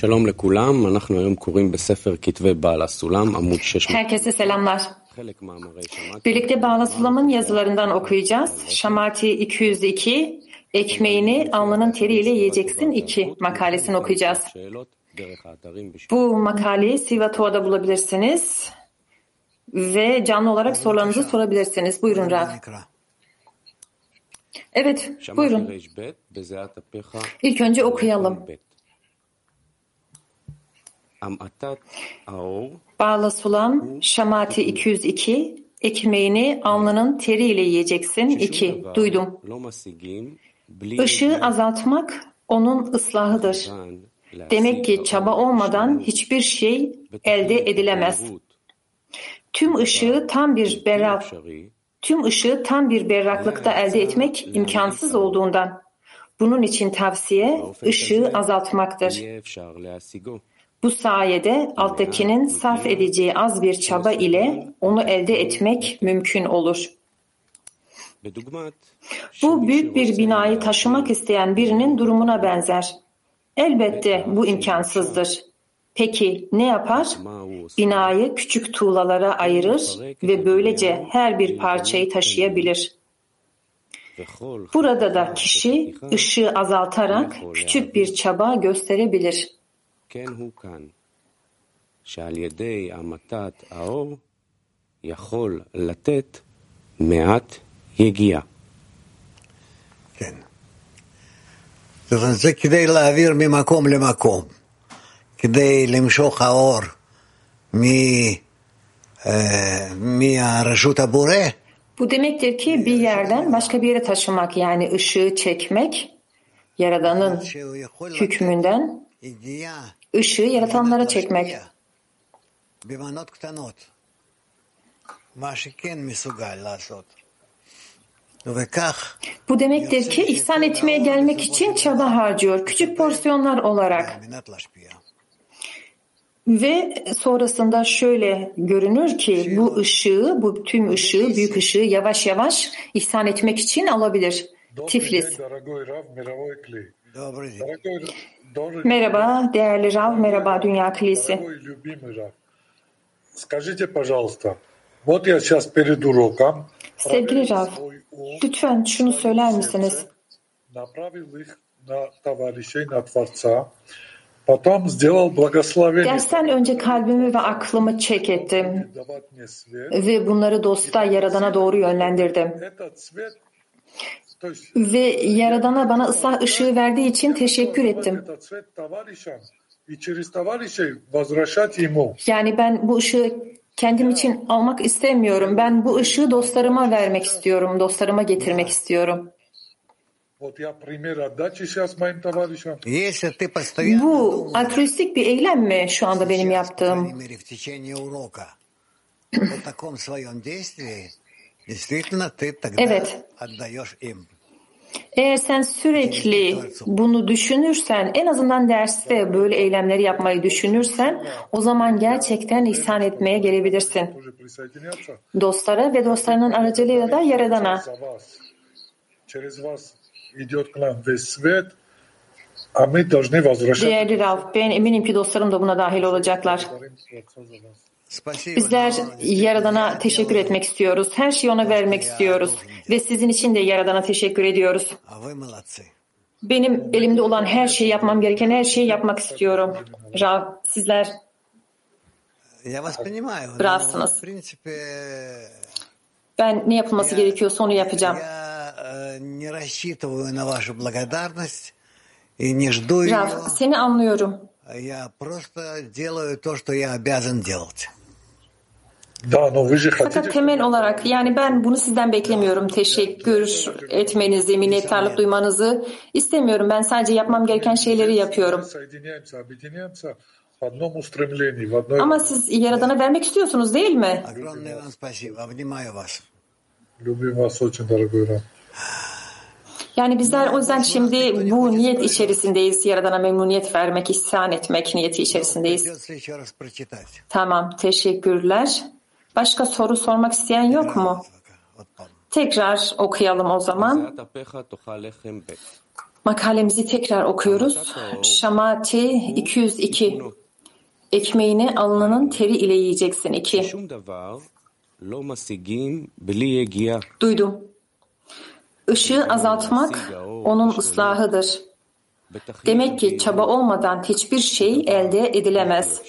שלום לכולם, אנחנו היום קוראים בספר כתבי בעל הסולם, עמוד 600. Herkese selamlar. חלק מאמרי שמעתי, Birlikte Bağla Sulam'ın yazılarından okuyacağız. Şamati 202, ekmeğini alnının teriyle yiyeceksin 2 makalesini okuyacağız. שאלות דרך האתרים בשביל Bu makaleyi Sivatova'da bulabilirsiniz ve canlı olarak sorularınızı sorabilirsiniz. Buyurun Raf. נקרא. Evet, שמעתי buyurun. רב בזיעת אפיך İlk önce okuyalım. Bağla sulam Şamati 202 ekmeğini alnının teriyle yiyeceksin 2 duydum. Işığı azaltmak onun ıslahıdır. Demek ki çaba olmadan hiçbir şey elde edilemez. Tüm ışığı tam bir berrak, tüm ışığı tam bir berraklıkta elde etmek imkansız olduğundan. Bunun için tavsiye ışığı azaltmaktır. Bu sayede alttakinin sarf edeceği az bir çaba ile onu elde etmek mümkün olur. Bu büyük bir binayı taşımak isteyen birinin durumuna benzer. Elbette bu imkansızdır. Peki ne yapar? Binayı küçük tuğlalara ayırır ve böylece her bir parçayı taşıyabilir. Burada da kişi ışığı azaltarak küçük bir çaba gösterebilir. כן הוא כאן, שעל ידי המתת האור יכול לתת מעט יגיעה. כן. זאת אומרת, זה כדי להעביר ממקום למקום, כדי למשוך האור מ, אה, מהרשות הבורא Bu demektir ki bir yerden başka bir yere taşımak yani ışığı çekmek Yaradan'ın שהוא יכול לתת hükmünden ידיעה ışığı yaratanlara çekmek. Bu demektir ki ihsan etmeye gelmek için çaba harcıyor küçük porsiyonlar olarak. Ve sonrasında şöyle görünür ki bu ışığı, bu tüm ışığı, büyük ışığı yavaş yavaş ihsan etmek için alabilir. Tiflis. Merhaba değerli Rav, merhaba Dünya Kilisi. Sevgili Rav, lütfen şunu söyler misiniz? Dersten önce kalbimi ve aklımı çek ettim. Ve bunları dosta, Yaradan'a doğru yönlendirdim ve Yaradan'a bana ıslah ışığı verdiği için teşekkür ettim. Yani ben bu ışığı kendim için almak istemiyorum. Ben bu ışığı dostlarıma vermek istiyorum, dostlarıma getirmek istiyorum. Bu altruistik bir eylem mi şu anda benim yaptığım? Evet. Eğer sen sürekli bunu düşünürsen, en azından derste böyle eylemleri yapmayı düşünürsen, o zaman gerçekten ihsan etmeye gelebilirsin. Dostlara ve dostlarının aracılığıyla da Yaradan'a. Değerli Rav, ben eminim ki dostlarım da buna dahil olacaklar. Благодарим Творца за вас. Спасибо. Bizler но Yaradan'a teşekkür etmek istiyoruz. Her şeyi ona vermek istiyoruz. Ve sizin için de Yaradan'a teşekkür ediyoruz. А вы молодцы. Benim elimde olan her şeyi yapmam gereken her şeyi yapmak istiyorum. Rav, sizler Я вас понимаю. но, Бравственность. в принципе, ben ne yapılması gerekiyorsa onu yapacağım. я э, не рассчитываю на вашу благодарность и не жду Rav, ее. seni anlıyorum. Я просто делаю то, что я обязан делать. Fakat temel olarak yani ben bunu sizden beklemiyorum. Teşekkür etmenizi, minnettarlık duymanızı istemiyorum. Ben sadece yapmam gereken şeyleri yapıyorum. Ama siz Yaradan'a vermek istiyorsunuz değil mi? Yani bizler o yüzden şimdi bu niyet içerisindeyiz. Yaradan'a memnuniyet vermek, ihsan etmek niyeti içerisindeyiz. Tamam, teşekkürler. Başka soru sormak isteyen yok mu? Tekrar okuyalım o zaman. Makalemizi tekrar okuyoruz. Şamati 202. Ekmeğini alnının teri ile yiyeceksin. 2. Duydum. Işığı azaltmak onun ıslahıdır. Demek ki çaba olmadan hiçbir şey elde edilemez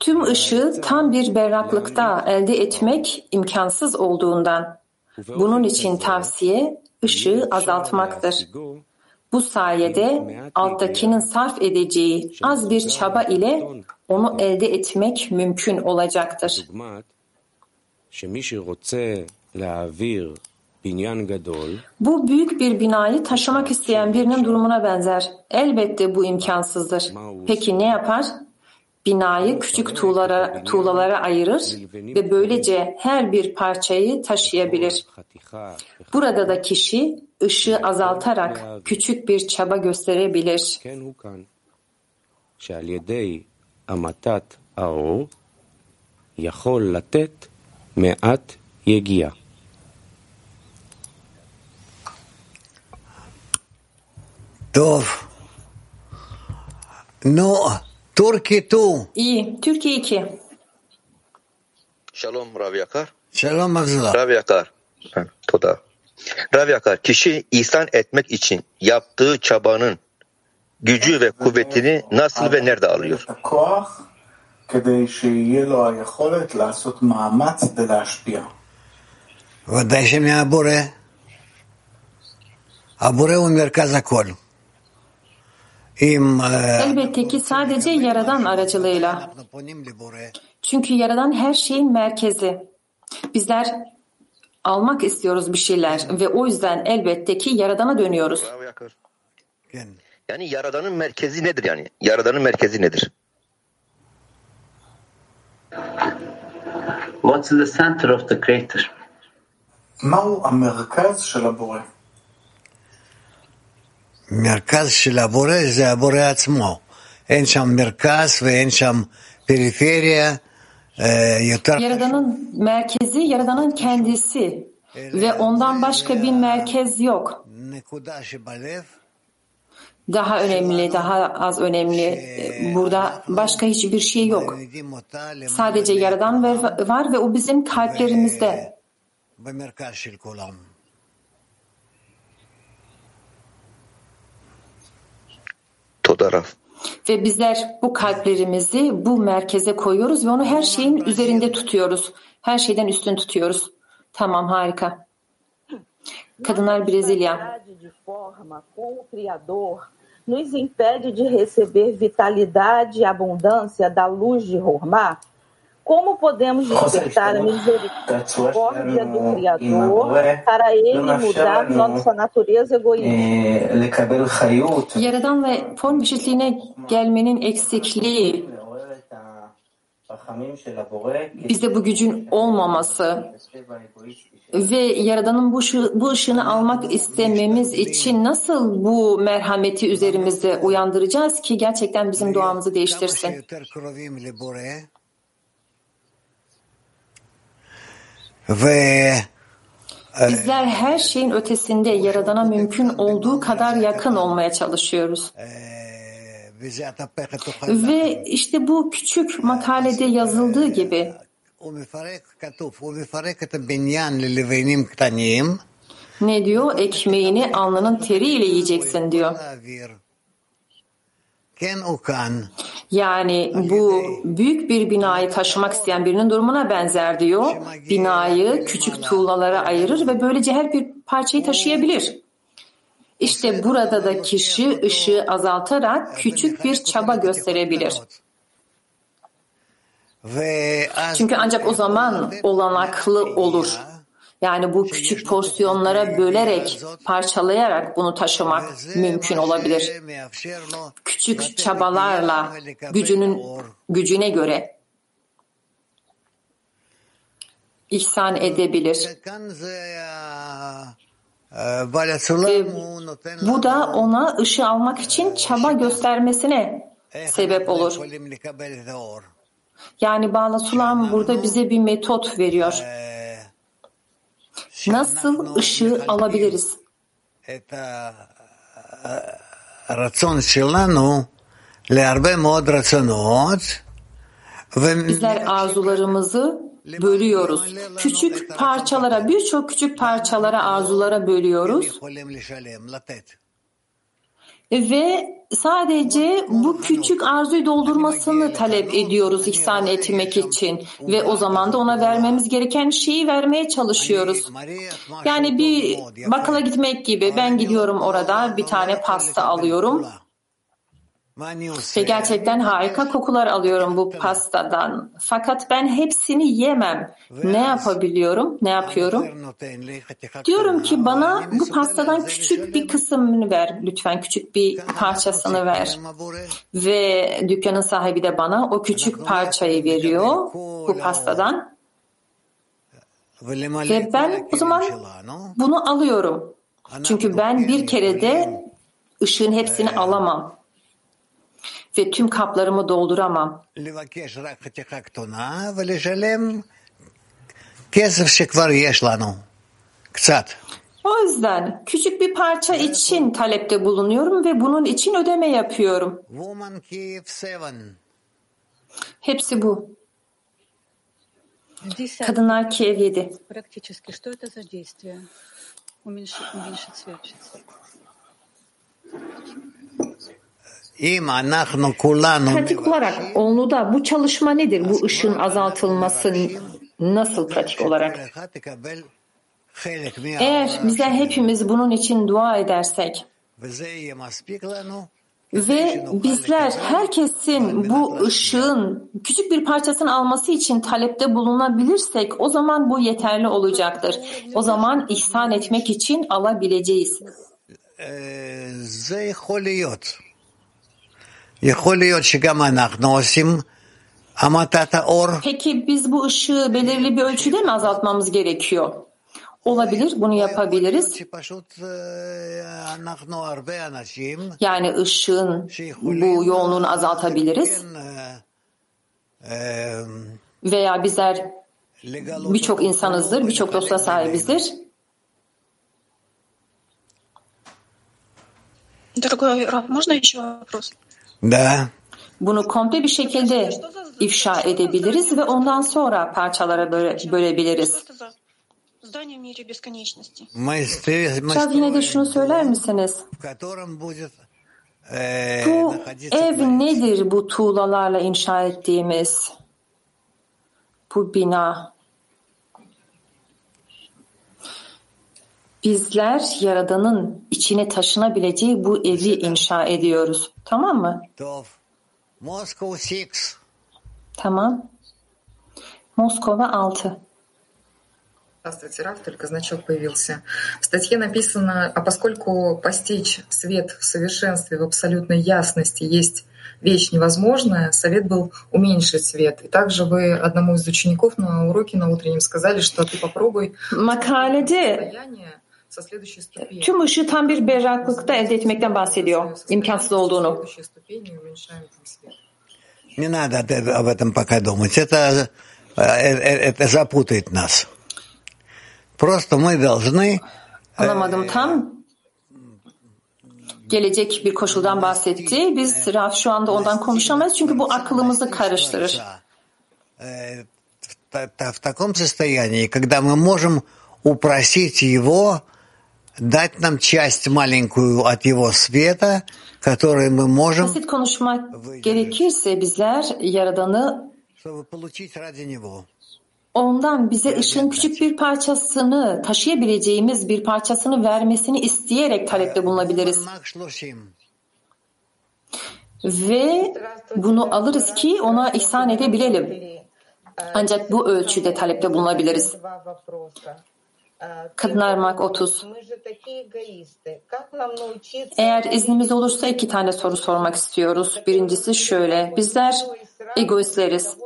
tüm ışığı tam bir berraklıkta elde etmek imkansız olduğundan bunun için tavsiye ışığı azaltmaktır. Bu sayede alttakinin sarf edeceği az bir çaba ile onu elde etmek mümkün olacaktır. Bu büyük bir binayı taşımak isteyen birinin durumuna benzer. Elbette bu imkansızdır. Peki ne yapar? Binayı küçük tuğlara, tuğlalara ayırır ve böylece her bir parçayı taşıyabilir. חתיכה Burada da kişi ışığı azaltarak küçük bir çaba gösterebilir. כן הוא כאן, שעל ידי המתת האור יכול לתת מעט יגיעה. טוב. נו, טורקי טו. İyi. Türkiye 2. Şalom Rav Yakar. שלום אבזולה. Rav Yakar. Ha, Toda. Rav Yakar kişi ihsan etmek için yaptığı çabanın gücü ve kuvvetini nasıl ve nerede alıyor? את הכוח כדי שיהיה לו היכולת לעשות מאמץ כדי להשפיע. ודאי שמהבורא. הבורא הוא מרכז הכל. אם אה, Elbette ki sadece Yaradan aracılığıyla. אנחנו פונים לבורא, Çünkü Yaradan her şeyin merkezi. Bizler almak istiyoruz bir şeyler ve o yüzden elbette ki Yaradan'a dönüyoruz. Rav Yakar. כן. Yani Yaradan'ın merkezi nedir yani? Yaradan'ın merkezi nedir? What's the center of the creator? מהו המרכז של הבורא? מרכז של הבורא זה הבורא עצמו. אין שם מרכז ואין שם פריפריה. אה, יותר Yaradan'ın merkezi Yaradan'ın kendisi ve ondan başka bir merkez yok. נקודה שבלב, Daha önemli, daha az önemli. e, Burada başka hiçbir şey yok. מעמידים אותה למעלה Sadece Yaradan ve- var ve o bizim kalplerimizde. fotoğraf. Ve bizler bu kalplerimizi bu merkeze koyuyoruz ve onu her şeyin üzerinde tutuyoruz. Her şeyden üstün tutuyoruz. Tamam harika. Kadınlar Brezilya. nos impede de receber vitalidade e abundância da luz de Hormá Como podemos despertar a misericórdia do Criador para ele mudar nossa natureza egoísta? Yaradan ve form gelmenin eksikliği bizde bu gücün olmaması ve Yaradan'ın bu, ışı, bu ışığını almak istememiz için nasıl bu merhameti üzerimizde uyandıracağız ki gerçekten bizim duamızı değiştirsin? ve Bizler her şeyin ötesinde Yaradan'a mümkün olduğu kadar yakın olmaya çalışıyoruz. Ve işte bu küçük makalede yazıldığı gibi ne diyor? Ekmeğini alnının teriyle yiyeceksin diyor. Yani bu büyük bir binayı taşımak isteyen birinin durumuna benzer diyor. Binayı küçük tuğlalara ayırır ve böylece her bir parçayı taşıyabilir. İşte burada da kişi ışığı azaltarak küçük bir çaba gösterebilir. Çünkü ancak o zaman olanaklı olur. Yani bu küçük pozisyonlara bölerek, parçalayarak bunu taşımak mümkün olabilir. Küçük çabalarla gücünün gücüne göre ihsan edebilir. Ve ee, bu da ona ışığı almak için çaba göstermesine sebep olur. Yani Bağla Sulam burada bize bir metot veriyor nasıl ışığı alabiliriz? Bizler arzularımızı bölüyoruz. Küçük parçalara, birçok küçük parçalara, arzulara bölüyoruz ve sadece bu küçük arzuyu doldurmasını talep ediyoruz ihsan etmek için ve o zaman da ona vermemiz gereken şeyi vermeye çalışıyoruz. Yani bir bakala gitmek gibi ben gidiyorum orada bir tane pasta alıyorum ve gerçekten harika kokular alıyorum bu pastadan. Fakat ben hepsini yemem. Ne yapabiliyorum? Ne yapıyorum? Diyorum ki bana bu pastadan küçük bir kısmını ver lütfen. Küçük bir parçasını ver. Ve dükkanın sahibi de bana o küçük parçayı veriyor bu pastadan. Ve ben o zaman bunu alıyorum. Çünkü ben bir kere de ışığın hepsini alamam ve tüm kaplarımı dolduramam. O yüzden küçük bir parça için talepte bulunuyorum ve bunun için ödeme yapıyorum. Hepsi bu. Kadınlar Kiev 7. Уменьшить, уменьшить. Pratik olarak onu da bu çalışma nedir? Bu ışın azaltılması nasıl pratik olarak? Eğer bize hepimiz bunun için dua edersek ve bizler herkesin bu ışığın küçük bir parçasını alması için talepte bulunabilirsek o zaman bu yeterli olacaktır. O zaman ihsan etmek için alabileceğiz. Peki biz bu ışığı belirli bir ölçüde mi azaltmamız gerekiyor? Olabilir, bunu yapabiliriz. Yani ışığın bu yoğunluğunu azaltabiliriz. Veya bizler birçok insanızdır, birçok dosta sahibizdir. Дорогой Рав, можно еще вопрос? Da. Bunu komple bir şekilde ifşa edebiliriz ve ondan sonra parçalara böle, bölebiliriz. Biraz yine de şunu söyler misiniz? Bu ev nedir bu tuğlalarla inşa ettiğimiz bu bina? bizler Yaradan'ın içine taşınabileceği bu evi inşa ediyoruz. Tamam mı? Tamam. Moskova 6. Здравствуйте, Раф, только значок появился. В статье написано, а поскольку постичь свет в совершенстве, в абсолютной ясности есть вещь невозможная, совет был уменьшить свет. И также вы одному из учеников на уроке на утреннем сказали, что ты попробуй... Макаледе. Состояние tüm ışığı tam bir berraklıkta elde etmekten bahsediyor. İmkansız olduğunu. Следующей ступени и уменьшаем там свет. Не надо от- об этом пока думать. Это, э, э, это запутает нас. Просто мы должны Anlamadım tam. Gelecek bir koşuldan bahsetti. Biz Raf şu anda ondan konuşamayız çünkü bu aklımızı karıştırır. э, в та- та- в таком состоянии, когда мы можем упросить его дать нам часть маленькую от его света, которую мы можем, Basit konuşmak gerekirse bizler Yaradan'ı чтобы получить ради него. ondan bize ışığın küçük bir parçasını, taşıyabileceğimiz bir parçasını vermesini isteyerek talepte bulunabiliriz. Mach 30. Ve bunu alırız ki ona ihsan edebilelim. Ancak bu ölçüde talepte bulunabiliriz. Kadınlar Mark 30. Eğer iznimiz olursa iki tane soru sormak istiyoruz. Birincisi şöyle. Bizler egoistleriz.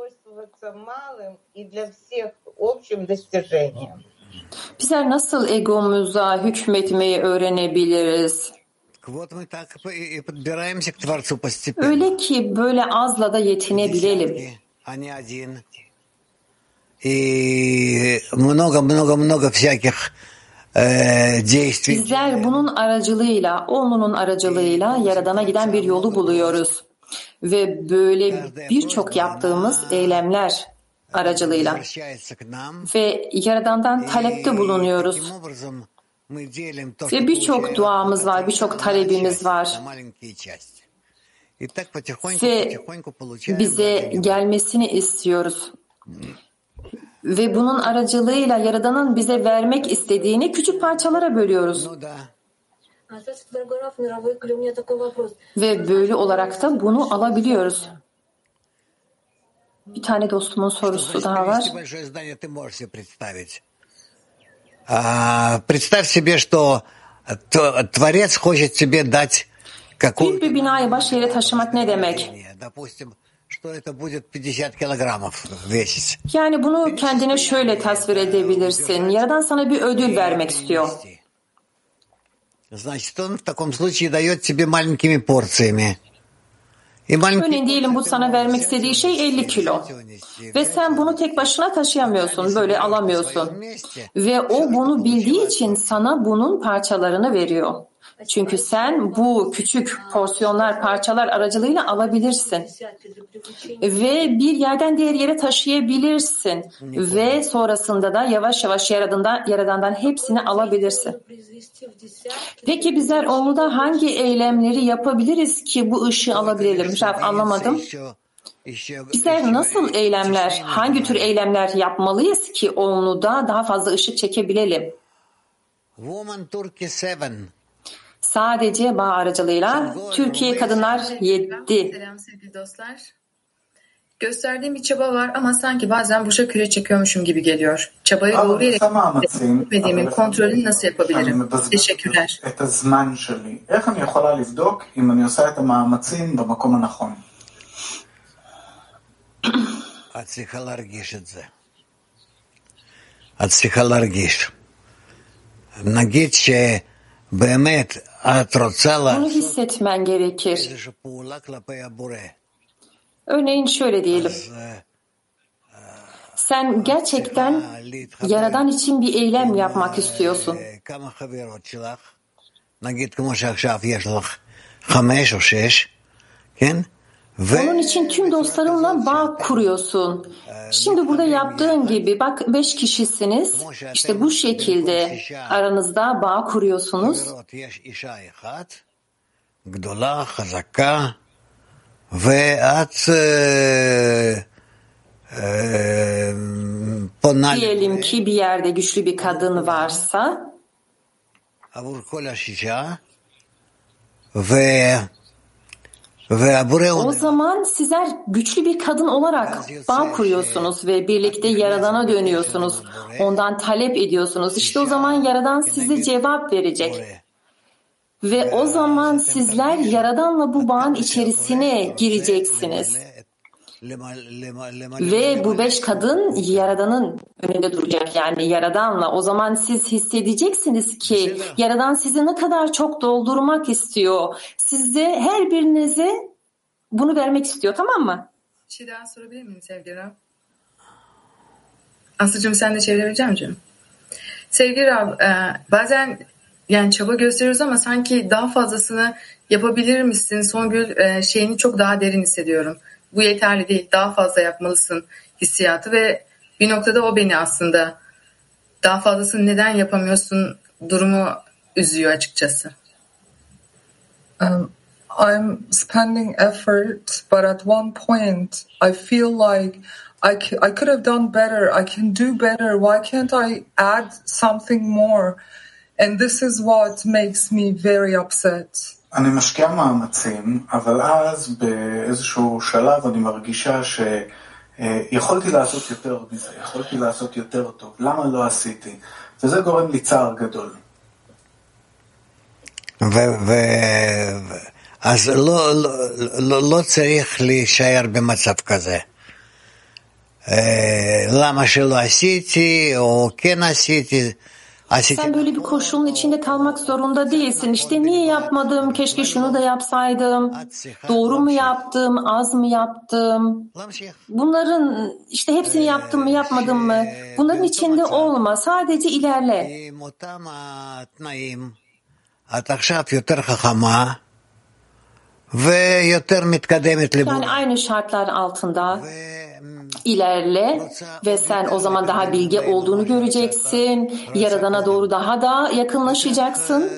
Bizler nasıl egomuza hükmetmeyi öğrenebiliriz? Öyle ki böyle azla da yetinebilelim Десятки, а не один. И много-много-много всяких э, действий. Bizler bunun aracılığıyla, onun aracılığıyla Yaradan'a giden bir yolu buluyoruz. Ve böyle birçok yaptığımız eylemler aracılığıyla возвращается к нам. ve Yaradan'dan talepte bulunuyoruz. Таким образом, мы делим то, Ve что birçok получаем, duamız var, birçok на talebimiz части, var. на маленькие части. И так потихоньку, Ve потихоньку получаем bize благодать. gelmesini istiyoruz. Ve bunun aracılığıyla Yaradan'ın bize vermek istediğini küçük parçalara bölüyoruz. Ну да. А, Здравствуйте, дорогой Раф, мировой клю. У меня такой вопрос. Ve böyle olarak da bunu alabiliyoruz. Bir tane dostumun sorusu daha var. Перевести большое здание ты можешь себе представить. А, представь себе, что т- Творец хочет тебе дать Büyük какую-то bir binayı baş yere taşımak ne demek? Допустим, что это будет 50 килограммов весить. Yani bunu kendine şöyle tasvir edebilirsin. Yaradan sana bir ödül vermek istiyor. Значит, он в таком случае дает тебе маленькими порциями. И маленькие Örneğin diyelim bu sana vermek istediği şey 50 kilo. Ve sen bunu tek başına taşıyamıyorsun, böyle alamıyorsun. Ve o bunu bildiği için sana bunun parçalarını veriyor. Çünkü sen bu küçük porsiyonlar, parçalar aracılığıyla alabilirsin. Ve bir yerden diğer yere taşıyabilirsin. Ve sonrasında da yavaş yavaş yaradandan, yaradandan hepsini alabilirsin. Peki bizler Omlu'da hangi eylemleri yapabiliriz ki bu ışığı alabilirim? Rab anlamadım. Bizler nasıl eylemler, hangi tür eylemler yapmalıyız ki Omlu'da daha fazla ışık çekebilelim? Woman Turkey 7 Sadece bağ aracılığıyla Türkiye Kadınlar 7. Selam sevgili dostlar. Gösterdiğim bir çaba var ama sanki bazen boşa küre çekiyormuşum gibi geliyor. Çabayı אבל doğru yere עושה מאמצים, gitmediğimin אבל kontrolünü nasıl אני yapabilirim? מבזבז Teşekkürler. את הזמן שלי. איך אני יכולה לבדוק אם אני עושה את המאמצים במקום הנכון? את צריכה להרגיש את זה. את צריכה להרגיש. נגיד שבאמת את רוצה bunu hissetmen gerekir. Örneğin şöyle diyelim. Sen gerçekten Yaradan için bir eylem yapmak istiyorsun. Onun için tüm dostlarınla bağ kuruyorsun. Şimdi burada yaptığın gibi bak beş kişisiniz. İşte bu şekilde aranızda bağ kuruyorsunuz. Diyelim ki bir yerde güçlü bir kadın varsa ve o zaman sizler güçlü bir kadın olarak bağ kuruyorsunuz ve birlikte Yaradan'a dönüyorsunuz. Ondan talep ediyorsunuz. İşte o zaman Yaradan size cevap verecek. Ve o zaman sizler Yaradan'la bu bağın içerisine gireceksiniz. Ve bu beş kadın Yaradan'ın önünde duracak yani Yaradan'la. O zaman siz hissedeceksiniz ki Yaradan sizi ne kadar çok doldurmak istiyor. Size her birinize bunu vermek istiyor tamam mı? Bir şey daha sorabilir miyim sevgili Rab? Aslıcığım sen de çevirebilecek misin canım? Sevgili Rab, e, bazen yani çaba gösteriyoruz ama sanki daha fazlasını yapabilir misin? Songül e, şeyini çok daha derin hissediyorum. Bu yeterli değil, daha fazla yapmalısın hissiyatı ve bir noktada o beni aslında daha fazlasını neden yapamıyorsun durumu üzüyor açıkçası. Um, I'm spending effort, but at one point I feel like I, c- I could have done better. I can do better. Why can't I add something more? And this is what makes me very upset. אני משקיע מאמצים, אבל אז באיזשהו שלב אני מרגישה שיכולתי לעשות יותר מזה, יכולתי לעשות יותר טוב, למה לא עשיתי? וזה גורם לי צער גדול. ו- ו- ו- אז לא, לא, לא, לא צריך להישאר במצב כזה. אה, למה שלא עשיתי, או כן עשיתי, Sen böyle bir koşulun içinde kalmak zorunda değilsin. İşte niye yapmadım? Keşke şunu da yapsaydım. Doğru mu yaptım? Az mı yaptım? Bunların işte hepsini yaptım mı yapmadım mı? Bunların içinde olma. Sadece ilerle. Yani aynı şartlar altında ilerle ve sen o zaman daha bilge olduğunu göreceksin. Yaradana doğru daha da yakınlaşacaksın.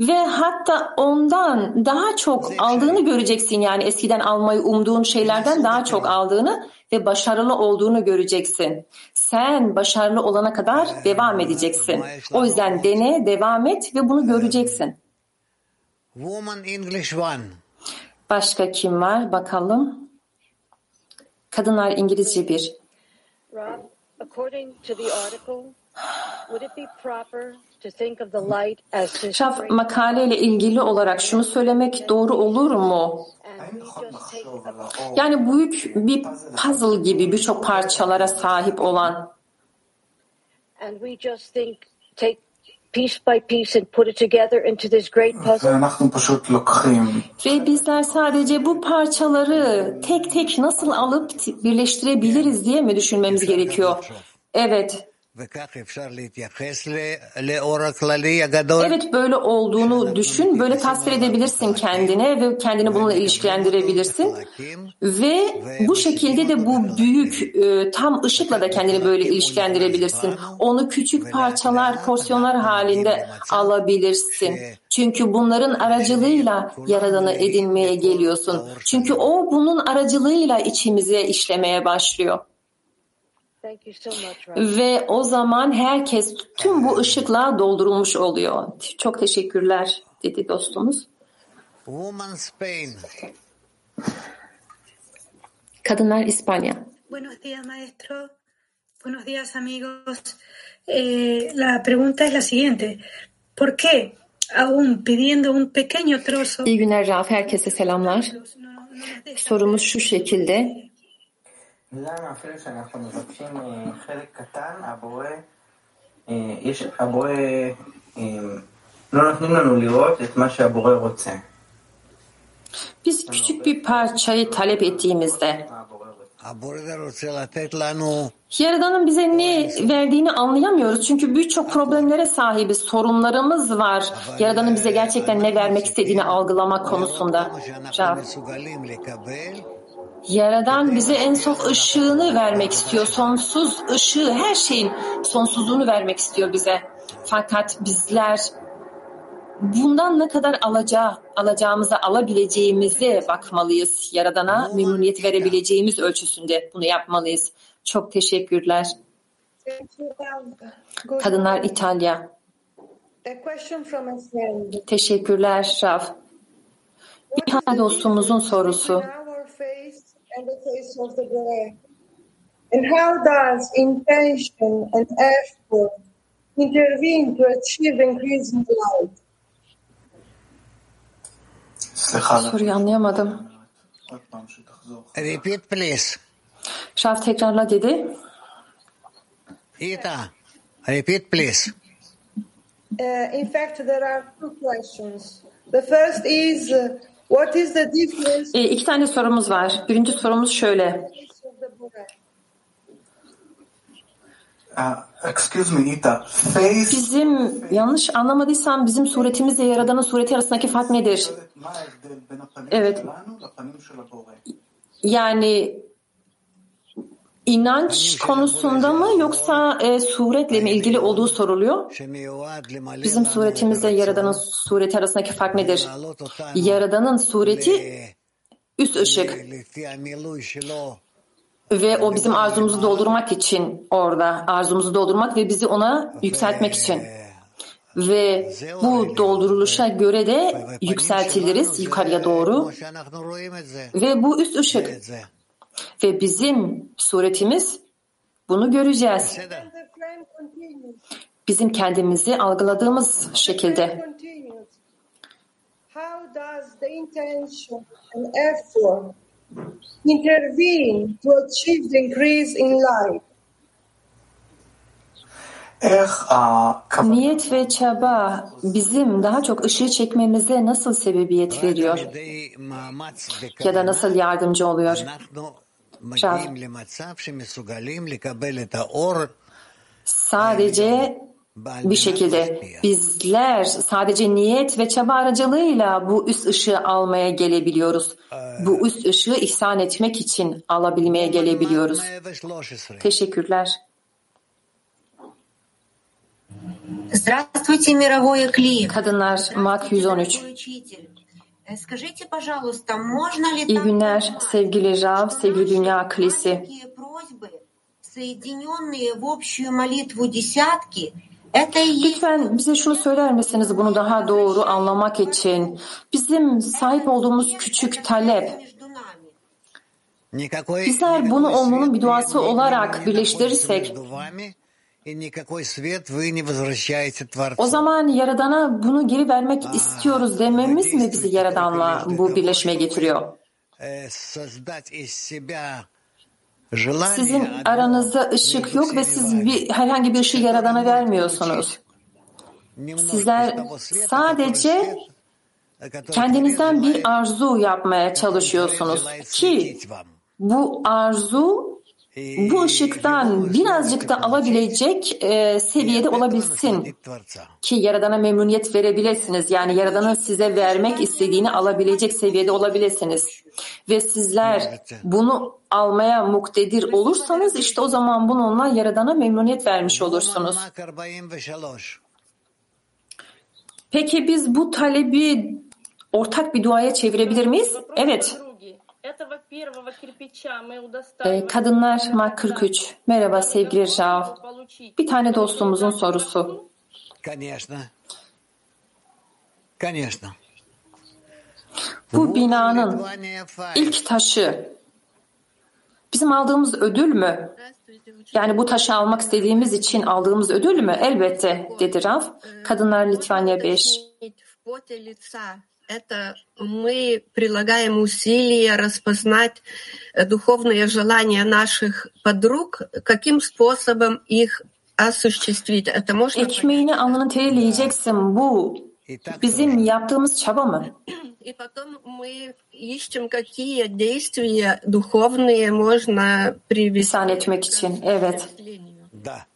Ve hatta ondan daha çok aldığını göreceksin yani eskiden almayı umduğun şeylerden daha çok aldığını ve başarılı olduğunu göreceksin. Sen başarılı olana kadar devam edeceksin. O yüzden dene, devam et ve bunu göreceksin. Woman English One Başka kim var? Bakalım. Kadınlar İngilizce bir. Rob, according to the article, would it be proper to think of the light as this Şaf makaleyle ilgili olarak şunu söylemek doğru olur mu? Yani büyük bir puzzle gibi birçok parçalara sahip olan piece by piece and put it together into this great puzzle. Ve bizler sadece bu parçaları tek tek nasıl alıp birleştirebiliriz diye mi düşünmemiz gerekiyor? Evet. Evet böyle olduğunu düşün, böyle tasvir edebilirsin kendine ve kendini bununla ilişkilendirebilirsin ve bu şekilde de bu büyük e, tam ışıkla da kendini böyle ilişkilendirebilirsin. Onu küçük parçalar, porsiyonlar halinde alabilirsin. Çünkü bunların aracılığıyla yaradana edinmeye geliyorsun. Çünkü o bunun aracılığıyla içimize işlemeye başlıyor. Ve o zaman herkes tüm bu ışıkla doldurulmuş oluyor. Çok teşekkürler dedi dostumuz. Woman Spain. Kadınlar İspanya. Buenos días, maestro. Buenos días, amigos. Eh, la pregunta es la siguiente. ¿Por qué, aún pidiendo un pequeño trozo, İyi günler Raf. Herkese selamlar. Sorumuz şu şekilde. למה אפילו שאנחנו מבקשים אה, חלק קטן, הבורא, אה, יש, הבורא, אה, לא נותנים לנו לראות את מה שהבורא רוצה. Biz küçük bir parçayı talep ettiğimizde הבורא רוצה לתת לנו Yaradan'ın bize ne verdiğini anlayamıyoruz. Çünkü birçok problemlere sahibiz, sorunlarımız var. Yaradan'ın bize gerçekten ne vermek istediğini algılamak konusunda. Raf. Yaradan bize en son ışığını vermek istiyor. Sonsuz ışığı, her şeyin sonsuzluğunu vermek istiyor bize. Fakat bizler bundan ne kadar alacağı, alacağımıza alabileceğimizi bakmalıyız. Yaradana memnuniyet verebileceğimiz ölçüsünde bunu yapmalıyız. Çok teşekkürler. Kadınlar İtalya. Teşekkürler Şaf. İlhan dostumuzun sorusu. and the taste of the breath? And how does intention and effort intervene to achieve increasing light? Sorry anlayamadım. Repeat please. Şaf tekrarla dedi. Ita, repeat please. Uh, in fact, there are two questions. The first is uh, What is the difference? E, iki tane sorumuz var. Birinci sorumuz şöyle. Uh, excuse me Nita. Face... Bizim yanlış anlamadıysam bizim suretimizle Yaradan'ın sureti arasındaki fark nedir? Evet. Yani inanç konusunda mı yoksa e, suretle mi ilgili olduğu soruluyor. Bizim suretimizle Yaradan'ın sureti arasındaki fark nedir? Yaradan'ın sureti üst ışık ve o bizim arzumuzu doldurmak için orada arzumuzu doldurmak ve bizi ona yükseltmek için ve bu dolduruluşa göre de yükseltiliriz yukarıya doğru ve bu üst ışık ve bizim suretimiz bunu göreceğiz. Bizim kendimizi algıladığımız şekilde. Niyet ve çaba bizim daha çok ışığı çekmemize nasıl sebebiyet veriyor? Ya da nasıl yardımcı oluyor? Rav. Sadece bir şekilde bizler sadece niyet ve çaba aracılığıyla bu üst ışığı almaya gelebiliyoruz. Bu üst ışığı ihsan etmek için alabilmeye gelebiliyoruz. Teşekkürler. Здравствуйте, мировое Кли. Kadınlar Mak 113. İyi günler sevgili Rav, sevgili Dünya Kulesi. Lütfen bize şunu söyler misiniz bunu daha doğru anlamak için? Bizim sahip olduğumuz küçük talep, bizler bunu onun bir duası olarak birleştirirsek, o zaman Yaradan'a bunu geri vermek istiyoruz dememiz mi bizi Yaradan'la bu birleşmeye getiriyor? Sizin aranızda ışık yok ve siz bir, herhangi bir ışığı Yaradan'a vermiyorsunuz. Sizler sadece kendinizden bir arzu yapmaya çalışıyorsunuz ki bu arzu bu ışıktan birazcık da alabilecek e, seviyede olabilsin ki Yaradan'a memnuniyet verebilirsiniz. Yani Yaradan'ın size vermek istediğini alabilecek seviyede olabilirsiniz. Ve sizler bunu almaya muktedir olursanız işte o zaman bununla Yaradan'a memnuniyet vermiş olursunuz. Peki biz bu talebi ortak bir duaya çevirebilir miyiz? Evet. Ee, kadınlar Mak 43. Merhaba sevgili Rav. Bir tane dostumuzun sorusu. Bu binanın ilk taşı bizim aldığımız ödül mü? Yani bu taşı almak istediğimiz için aldığımız ödül mü? Elbette dedi Rav. Kadınlar Litvanya 5. Это мы прилагаем усилия распознать э, духовные желания наших подруг, каким способом их осуществить. Это можно Ekmeğini alnının teriyle yiyeceksin. Bu bizim yaptığımız çaba mı? И потом мы ищем, какие действия духовные можно привести. Evet. Да.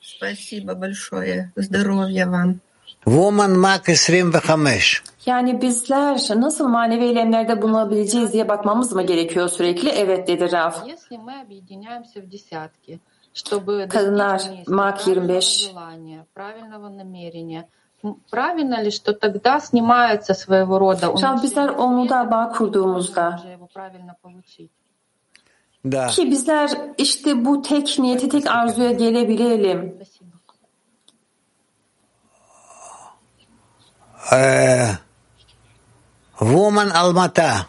Спасибо большое. Здоровья вам. Woman Mark 25. Yani bizler nasıl manevi eylemlerde bulunabileceğiz diye bakmamız mı gerekiyor sürekli? Evet dedi Raf. Если мы объединяемся в десятки, чтобы Kadınlar достичь вместе Mak правильного 25. желания, правильного намерения, м, правильно ли, что тогда снимается своего рода Şu an bizler umuda bağ kurduğumuzda уже его правильно получить? Да. ki bizler işte bu tek niyeti tek arzuya gelebilelim. Woman Almata.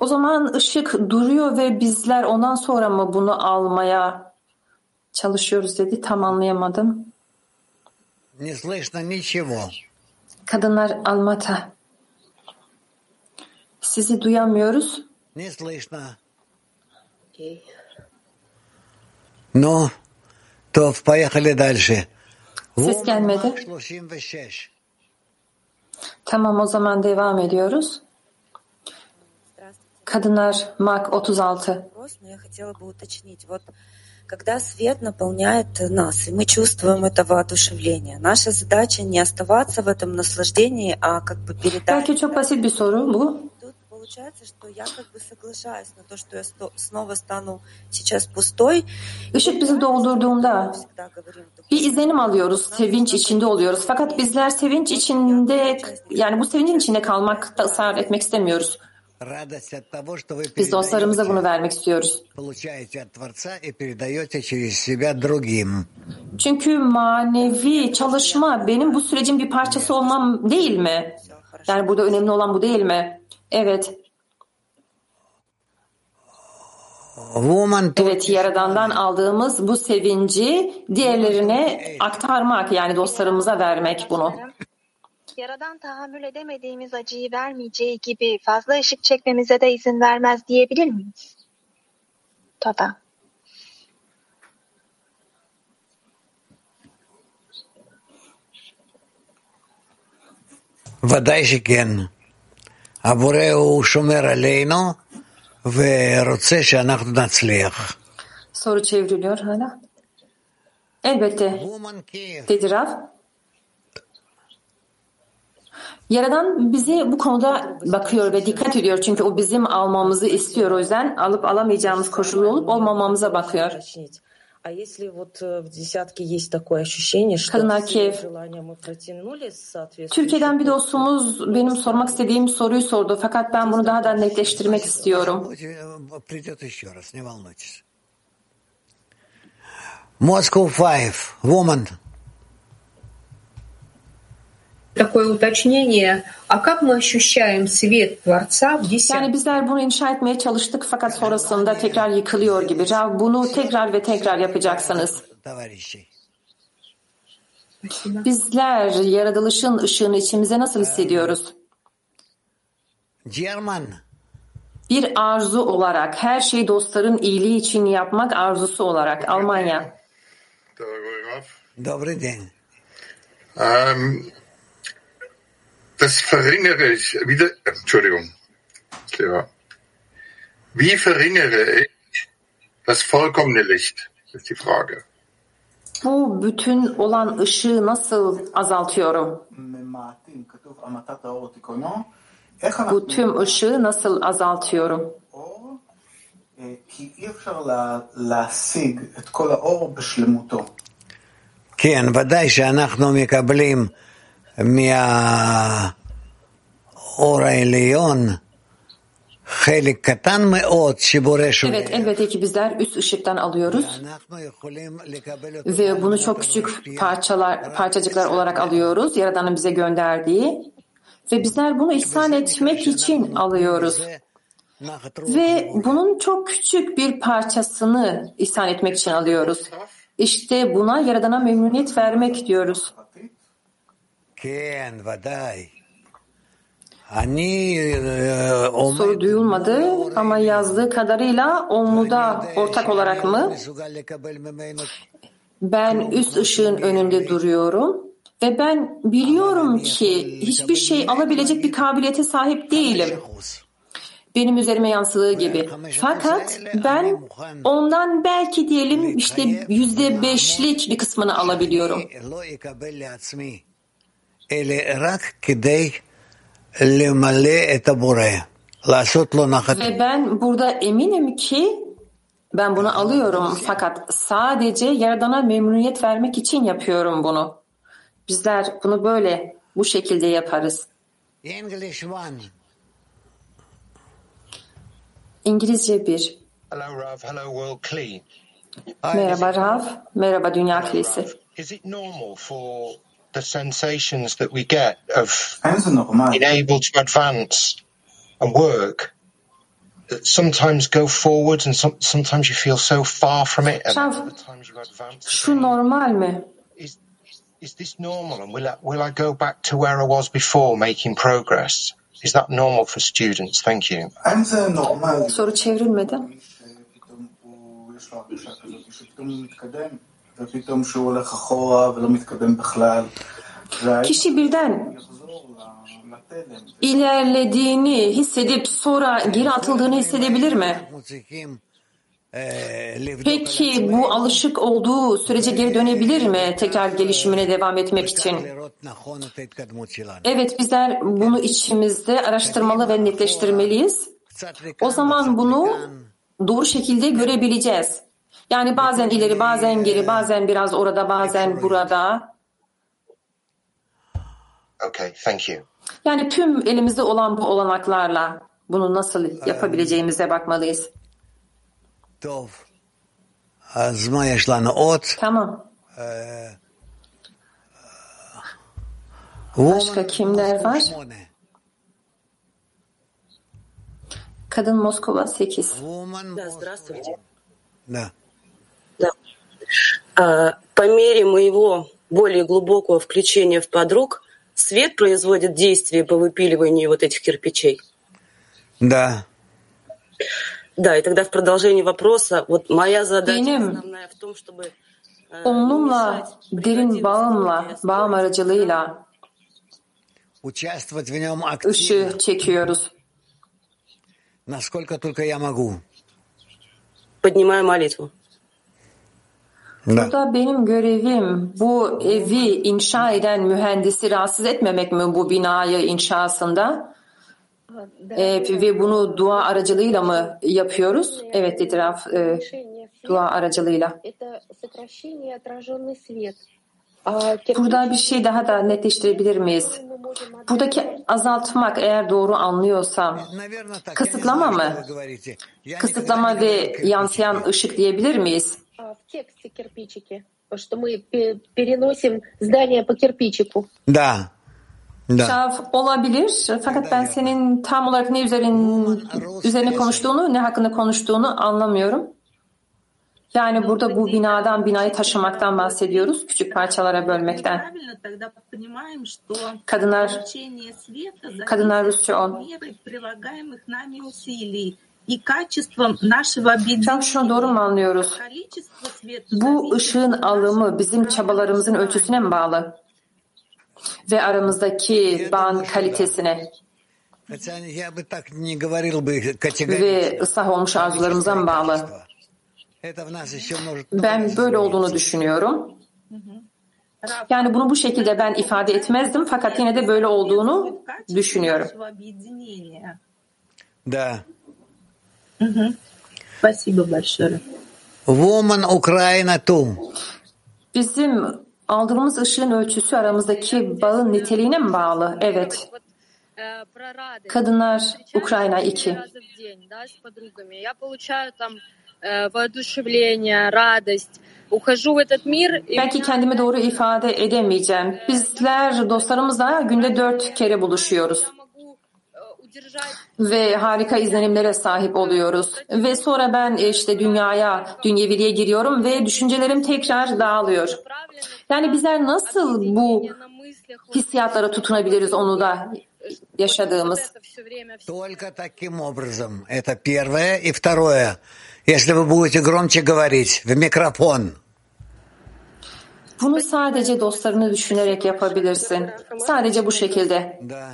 O zaman ışık duruyor ve bizler ondan sonra mı bunu almaya çalışıyoruz dedi. Tam anlayamadım. Не слышно ничего. Kadınlar Almata. Sizi duyamıyoruz. Не слышно. Ну, то поехали дальше. Ses gelmedi. Mark 36. Tamam o zaman devam ediyoruz. Kadınlar Mak 36. вопрос, но я хотела бы уточнить. Вот когда свет наполняет нас, и мы чувствуем это воодушевление, наша задача не оставаться в этом наслаждении, а как бы передать. Belki çok basit bir soru bu. Тут получается, что я как бы соглашаюсь на то, что я сто- снова стану сейчас пустой. Işık bizi doldurduğunda bir izlenim alıyoruz, sevinç içinde oluyoruz. Fakat bizler sevinç içinde, yani bu sevincin içinde kalmakta ısrar etmek istemiyoruz. Радость от того, что вы Biz dostlarımıza bunu передаете, vermek istiyoruz. получаете от Творца и передаете через себя другим. Çünkü manevi çalışma benim bu sürecin bir parçası olmam değil mi? Yani burada önemli olan bu değil mi? Evet, Evet, Yaradan'dan aldığımız bu sevinci diğerlerine aktarmak yani dostlarımıza vermek bunu. Yaradan tahammül edemediğimiz acıyı vermeyeceği gibi fazla ışık çekmemize de izin vermez diyebilir miyiz? Tada. ודאי שכן. הבורא הוא שומר עלינו Soru çevriliyor hala. Elbette. Dedi Rav. Yaradan bize bu konuda bakıyor ve dikkat ediyor. Çünkü o bizim almamızı istiyor. O yüzden alıp alamayacağımız koşullu olup olmamamıza bakıyor. Kadın Akiyev, Türkiye'den bir dostumuz benim sormak istediğim soruyu sordu fakat ben bunu daha da netleştirmek istiyorum. Moscow 5, woman Такое уточнение. А как мы ощущаем свет Творца в десятке? Yani bizler bunu inşa etmeye çalıştık fakat sonrasında tekrar yıkılıyor gibi. Rav bunu tekrar ve tekrar yapacaksınız. товарищей. Bizler yaratılışın ışığını içimize nasıl hissediyoruz? German. Bir arzu olarak, her şeyi dostların iyiliği için yapmak arzusu olarak Almanya. Dorogой Rav. Добрый день. Ähm, das verringere ich wieder, Entschuldigung, Lehrer. Wie verringere ich das vollkommene Licht, ist die Frage. Bu bütün olan ışığı nasıl azaltıyorum? ממעטים, כתוב המתת האור תיכונו. איך אנחנו... Bu tüm ışığı nasıl azaltıyorum? אה, כי אי אפשר לה- להשיג את כל האור בשלמותו. כן, ודאי שאנחנו מקבלים מהאור העליון חלק קטן מאוד שבורא שולח. Evet, elbette ki bizler üst ışıktan alıyoruz אנחנו יכולים לקבל אותו ve bunu çok küçük parçalar, parçacıklar olarak alıyoruz. Yaradan'ın bize gönderdiği ve bizler bunu ihsan etmek için alıyoruz. Ve bunun çok küçük bir parçasını ihsan etmek için alıyoruz. İşte buna Yaradan'a memnuniyet vermek diyoruz. Soru duyulmadı ama yazdığı kadarıyla Omlu'da ortak olarak mı? Ben üst ışığın önünde duruyorum ve ben biliyorum ki hiçbir şey alabilecek bir kabiliyete sahip değilim. Benim üzerime yansıdığı gibi. Fakat ben ondan belki diyelim işte yüzde beşlik bir kısmını alabiliyorum. Ve ben burada eminim ki ben bunu alıyorum fakat sadece Yaradan'a memnuniyet vermek için yapıyorum bunu. Bizler bunu böyle bu şekilde yaparız. English one. İngilizce bir. Hello, Rav. Hello, World Kli. Merhaba Rav, merhaba Dünya Kilisi. Is it normal for the sensations that we get of being able to advance and work sometimes go forward and some, sometimes you feel so far from it and you advance. Normal mi? Is, is this normal and will I, will I go back to where I was before making progress? Is that normal for students? Thank you. Kişi birden ilerlediğini hissedip sonra geri atıldığını hissedebilir mi? Peki bu alışık olduğu sürece geri dönebilir mi tekrar gelişimine devam etmek için? Evet bizler bunu içimizde araştırmalı ve netleştirmeliyiz. O zaman bunu doğru şekilde görebileceğiz. Yani bazen ileri, bazen geri, e, bazen biraz orada, bazen burada. Okay, thank you. Yani tüm elimizde olan bu olanaklarla bunu nasıl um, yapabileceğimize bakmalıyız. Azma yaşlanan ot. Tamam. E, e, Başka kimler var? Kadın Moskova 8. Да, здравствуйте. Да. Да. А, По мере моего более глубокого включения в подруг, свет производит действие по выпиливанию вот этих кирпичей. Да. Да, и тогда в продолжении вопроса, вот моя задача Benim основная в том, чтобы onunla derin bağımla, bağım aracılığıyla участвовать в нем активно, ışığı çekiyoruz. насколько только я могу. Поднимаю молитву. Burada benim görevim bu evi inşa eden mühendisi rahatsız etmemek mi bu binayı inşasında? E, ve bunu dua aracılığıyla mı yapıyoruz? Evet itiraf e, dua aracılığıyla. Burada bir şey daha da netleştirebilir miyiz? Buradaki azaltmak eğer doğru anlıyorsam kısıtlama mı? Kısıtlama ve yansıyan ışık diyebilir miyiz? А, В тексте кирпичики, что мы пе- переносим здание по кирпичику. Да, да. Şaf olabilir fakat ben senin tam olarak ne üzerin, üzerine konuştuğunu, ne hakkında konuştuğunu anlamıyorum. Yani burada bu binadan binayı taşımaktan bahsediyoruz, küçük parçalara bölmekten. Правильно тогда понимаем, что Kadınlar, получение света kadınlar зависит Rusça 10. Hocam şunu doğru mu anlıyoruz? Bu ışığın alımı bizim çabalarımızın ölçüsüne mi bağlı? Ve aramızdaki bağın kalitesine ve ıslah olmuş arzularımıza mı bağlı? Ben böyle olduğunu düşünüyorum. Yani bunu bu şekilde ben ifade etmezdim fakat yine de böyle olduğunu düşünüyorum. Да. объединения. Да. Спасибо большое. Woman Ukraine too. Bizim aldığımız ışığın ölçüsü aramızdaki bağın niteliğine mi bağlı? Evet. Kadınlar Ukrayna 2. раза в день, да, с подругами. Я получаю там э, воодушевление, радость. Ухожу в этот мир и Belki kendimi doğru ifade edemeyeceğim. Bizler dostlarımızla günde dört kere buluşuyoruz. Ve harika izlenimlere sahip oluyoruz. Ve sonra ben işte dünyaya, dünyeviliğe giriyorum ve düşüncelerim tekrar dağılıyor. Yani bizler nasıl bu hissiyatlara tutunabiliriz onu da yaşadığımız? Только таким образом. Это первое. И второе. Если вы будете громче говорить в микрофон, Bunu sadece dostlarını düşünerek yapabilirsin. Sadece bu şekilde. да.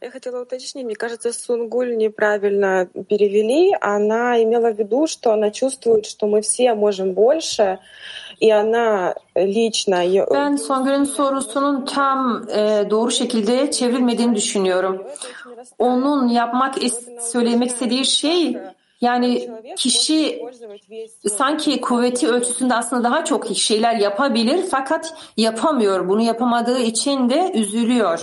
Я хотела уточнить, мне кажется, Сунгуль неправильно перевели. Она имела в виду, что она чувствует, что мы все можем больше, и она лично... её- Ben Songül'ün sorusunun tam e, doğru şekilde çevrilmediğini düşünüyorum. Onun yapmak is- söylemek istediği şey yani kişi sanki kuvveti ölçüsünde aslında daha çok şeyler yapabilir fakat yapamıyor. Bunu yapamadığı için de üzülüyor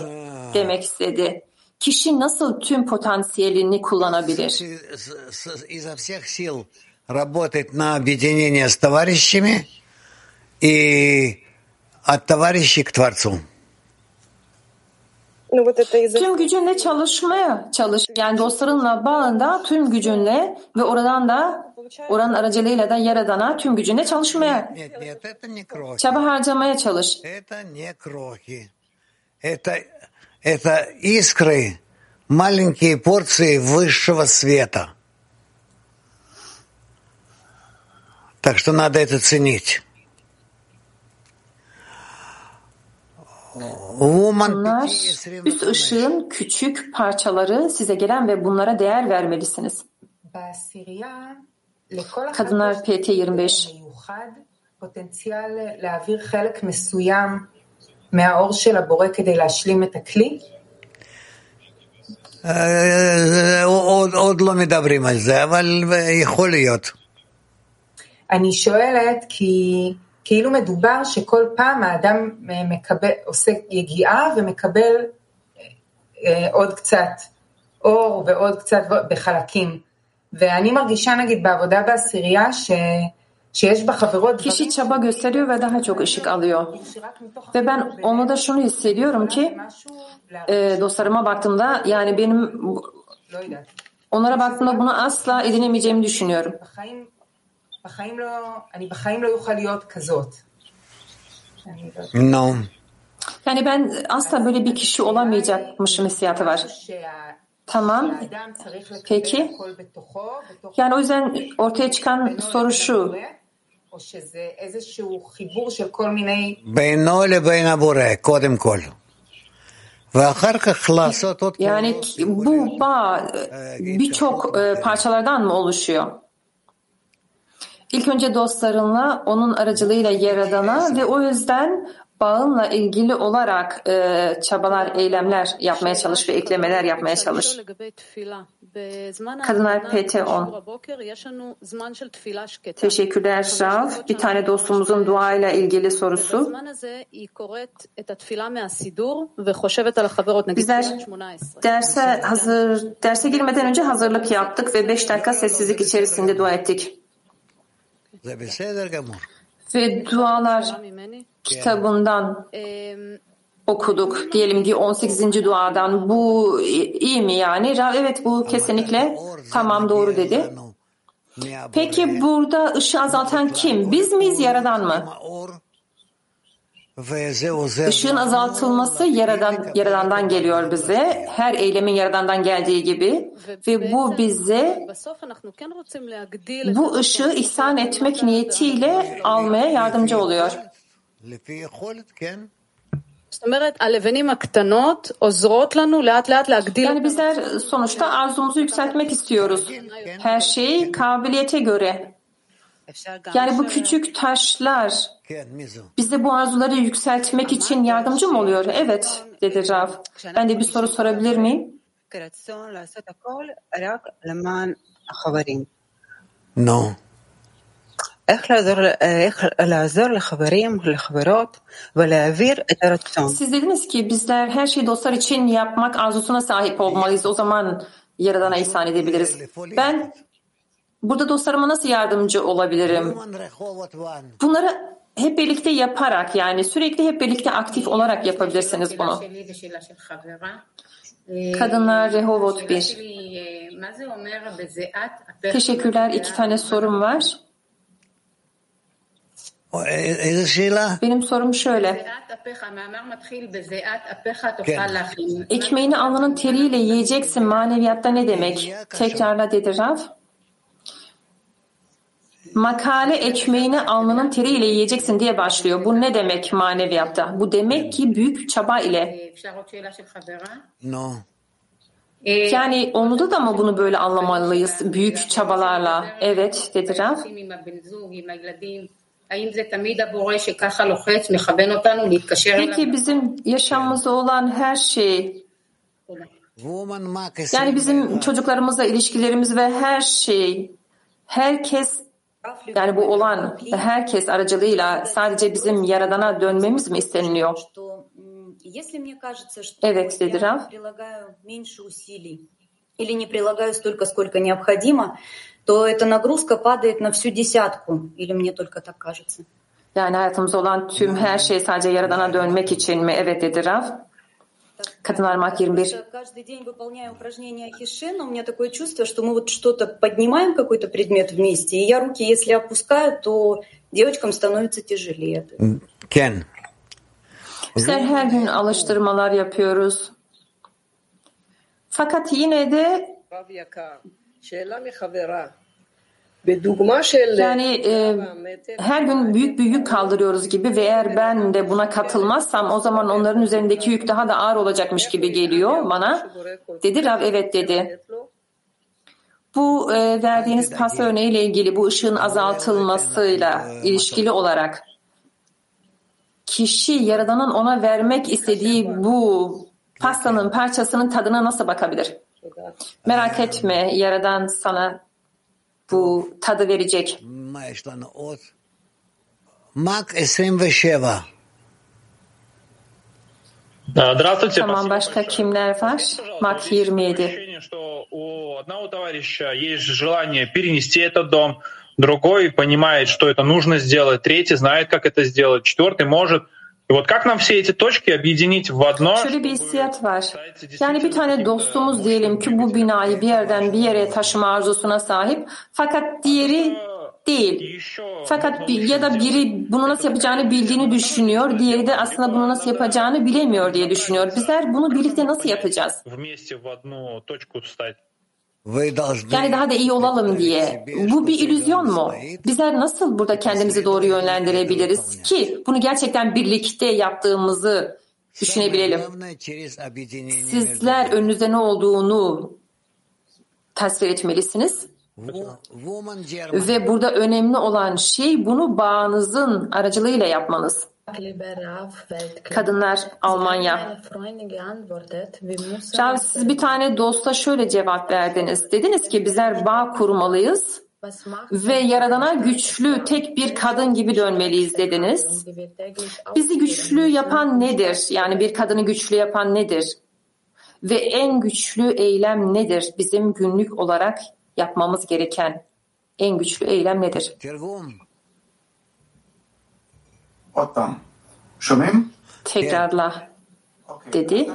demek istedi. Kişi nasıl tüm potansiyelini kullanabilir? С- с- изо всех сил работать на объединение с товарищами и от товарищей к Творцу. Ну, вот это из-за Tüm gücünle çalışmaya çalış. Yani dostlarınla bağında tüm gücünle ve oradan da oranın aracılığıyla da yaradana tüm gücünle çalışmaya, Нет, нет, это не крохи. çaba harcamaya çalış. Это не крохи. это искры, маленькие порции высшего света. Так что надо это ценить. Bunlar üst ışığın küçük parçaları size gelen ve bunlara değer vermelisiniz. Kadınlar PT 25 מהאור של הבורא כדי להשלים את הכלי. אה, עוד, עוד לא מדברים על זה, אבל יכול להיות. אני שואלת כי כאילו מדובר שכל פעם האדם אה, מקבל, עושה יגיעה ומקבל אה, עוד קצת אור ועוד קצת בחלקים. ואני מרגישה נגיד בעבודה בעשירייה ש, Kişi çaba gösteriyor ve daha çok ışık alıyor. Ve ben onu da şunu hissediyorum ki e, dostlarıma baktığımda yani benim onlara baktığımda bunu asla edinemeyeceğimi düşünüyorum. No. Yani ben asla böyle bir kişi olamayacakmışım hissiyatı var. Tamam. Peki. Yani o yüzden ortaya çıkan soru şu. Yani bu bağ birçok e, parçalardan mı oluşuyor? İlk önce dostlarınla, onun aracılığıyla Yaradan'a ve o yüzden bağınla ilgili olarak e, çabalar, eylemler yapmaya çalış ve eklemeler yapmaya çalış. Kadınlar PT10. Teşekkürler Rav. Bir tane dostumuzun duayla ilgili sorusu. Bizler derse hazır derse girmeden önce hazırlık yaptık ve 5 dakika sessizlik içerisinde dua ettik. Ve dualar kitabından okuduk. Diyelim ki 18. duadan. Bu iyi mi yani? Evet bu kesinlikle tamam doğru dedi. Peki burada ışığı azaltan kim? Biz miyiz yaradan mı? Işığın azaltılması yaradan, yaradandan geliyor bize. Her eylemin yaradandan geldiği gibi. Ve bu bize bu ışığı ihsan etmek niyetiyle almaya yardımcı oluyor. Yani bizler sonuçta arzumuzu yükseltmek istiyoruz. Her şey kabiliyete göre. Yani bu küçük taşlar bize bu arzuları yükseltmek için yardımcı mı oluyor? Evet, dedi Rav. Ben de bir soru sorabilir miyim? No. Siz dediniz ki bizler her şeyi dostlar için yapmak arzusuna sahip olmalıyız. O zaman Yaradan'a ihsan edebiliriz. Ben burada dostlarıma nasıl yardımcı olabilirim? Bunları hep birlikte yaparak yani sürekli hep birlikte aktif olarak yapabilirsiniz bunu. Kadınlar Rehovot 1. Teşekkürler. İki tane sorum var. Benim sorum şöyle. Ekmeğini alnının teriyle yiyeceksin maneviyatta ne demek? Tekrarla dedi Rav. Makale ekmeğini alnının teriyle yiyeceksin diye başlıyor. Bu ne demek maneviyatta? Bu demek ki büyük çaba ile. No. Yani onu da mı bunu böyle anlamalıyız? Büyük çabalarla. Evet dedi Rav. Peki bizim yaşamımızda olan her şey yani bizim çocuklarımızla ilişkilerimiz ve her şey herkes yani bu olan herkes aracılığıyla sadece bizim Yaradan'a dönmemiz mi isteniliyor? Evet dedi Rav. То эта нагрузка падает на всю десятку. Или мне только так кажется? Yani hayatımızda olan tüm her şey sadece Yaradan'a dönmek için mi? Evet dedi Rav. Kadınlar Mak 21. Каждый день выполняю упражнения Хишин, у меня такое чувство, что мы вот что-то поднимаем, какой-то предмет вместе, и я руки, если опускаю, то девочкам становится тяжелее. Ken. Bizler her gün alıştırmalar yapıyoruz. Fakat yine de yani e, her gün büyük bir yük kaldırıyoruz gibi ve eğer ben de buna katılmazsam o zaman onların üzerindeki yük daha da ağır olacakmış gibi geliyor bana. Dedi Rav evet dedi. Bu e, verdiğiniz pasta örneğiyle ilgili bu ışığın azaltılmasıyla ilişkili olarak kişi Yaradan'ın ona vermek istediği bu pastanın parçasının tadına nasıl bakabilir? Merak etme Yaradan sana bu tadı verecek. Mak 27. Здравствуйте. Tamam başka kimler var? Mak 27. что у одного товарища есть желание перенести этот дом, другой понимает, что это нужно сделать, третий знает, как это сделать, четвертый может. Şöyle bir hissiyat var. Yani bir tane dostumuz diyelim ki bu binayı bir yerden bir yere taşıma arzusuna sahip fakat diğeri değil. Fakat bir, ya da biri bunu nasıl yapacağını bildiğini düşünüyor, diğeri de aslında bunu nasıl yapacağını bilemiyor diye düşünüyor. Bizler bunu birlikte nasıl yapacağız? Yani daha da iyi olalım diye. Bu bir illüzyon mu? Bizler nasıl burada kendimizi doğru yönlendirebiliriz ki bunu gerçekten birlikte yaptığımızı düşünebilelim. Sizler önünüzde ne olduğunu tasvir etmelisiniz. Ve burada önemli olan şey bunu bağınızın aracılığıyla yapmanız. Kadınlar Almanya. Rav siz bir tane dosta şöyle cevap verdiniz. Dediniz ki bizler bağ kurmalıyız ve Yaradan'a güçlü tek bir kadın gibi dönmeliyiz dediniz. Bizi güçlü yapan nedir? Yani bir kadını güçlü yapan nedir? Ve en güçlü eylem nedir? Bizim günlük olarak yapmamız gereken en güçlü eylem nedir? Tekrarla dedi.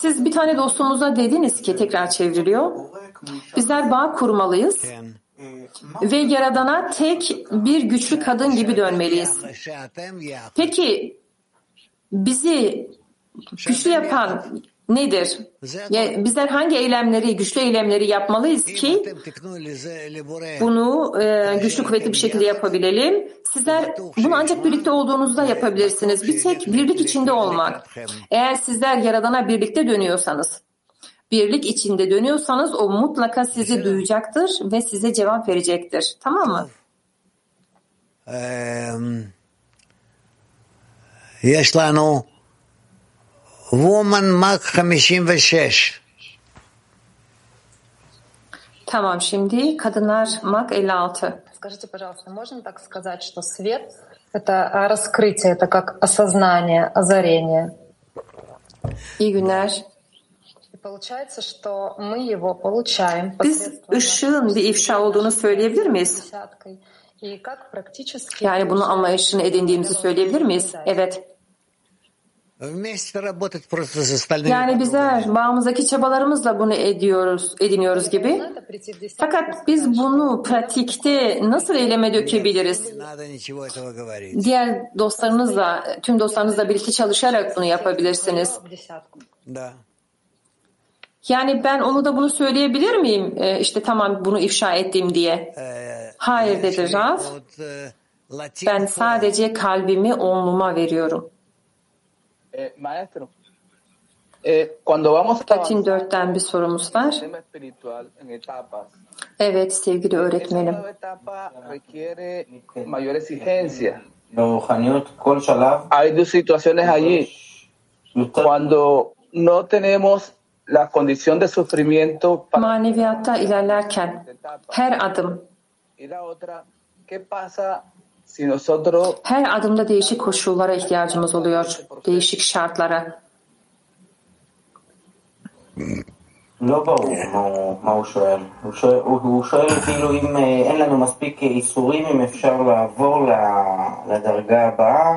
Siz bir tane dostunuza dediniz ki tekrar çevriliyor. Bizler bağ kurmalıyız ve Yaradan'a tek bir güçlü kadın gibi dönmeliyiz. Peki bizi güçlü yapan nedir? Ya bizler hangi eylemleri, güçlü eylemleri yapmalıyız ki bunu e, güçlü kuvvetli bir şekilde yapabilelim? Sizler bunu ancak birlikte olduğunuzda yapabilirsiniz. Bir tek birlik içinde olmak. Eğer sizler Yaradan'a birlikte dönüyorsanız, birlik içinde dönüyorsanız o mutlaka sizi duyacaktır ve size cevap verecektir. Tamam mı? יש לנו Woman Mark 56. Tamam şimdi kadınlar Mark 56. Скажите, пожалуйста, можно так сказать, что свет — это раскрытие, это как осознание, озарение? İyi günler. Получается, что мы его получаем. Biz ışığın bir ifşa olduğunu söyleyebilir miyiz? Yani bunu anlayışını edindiğimizi söyleyebilir miyiz? Evet. Yani bizler bağımızdaki çabalarımızla bunu ediyoruz, ediniyoruz gibi. Fakat biz bunu pratikte nasıl eyleme dökebiliriz? Diğer dostlarınızla, tüm dostlarınızla birlikte çalışarak bunu yapabilirsiniz. Yani ben onu da bunu söyleyebilir miyim? E, işte tamam bunu ifşa ettim diye. Hayır dedi Raf. Ben sadece kalbimi onluma veriyorum. Eh, maestro, eh, cuando vamos Latin 4'ten bir sorumuz var. Evet sevgili eh, öğretmenim. Hay dos situaciones allí. Cuando no tenemos la condición de sufrimiento maneviyatta ilerlerken her adım ¿qué pasa her adımda değişik koşullara ihtiyacımız oluyor. Değişik şartlara. לא ברור מה הוא, שואל. הוא שואל, כאילו אם אין לנו מספיק איסורים, אם אפשר לעבור ל- לדרגה הבאה,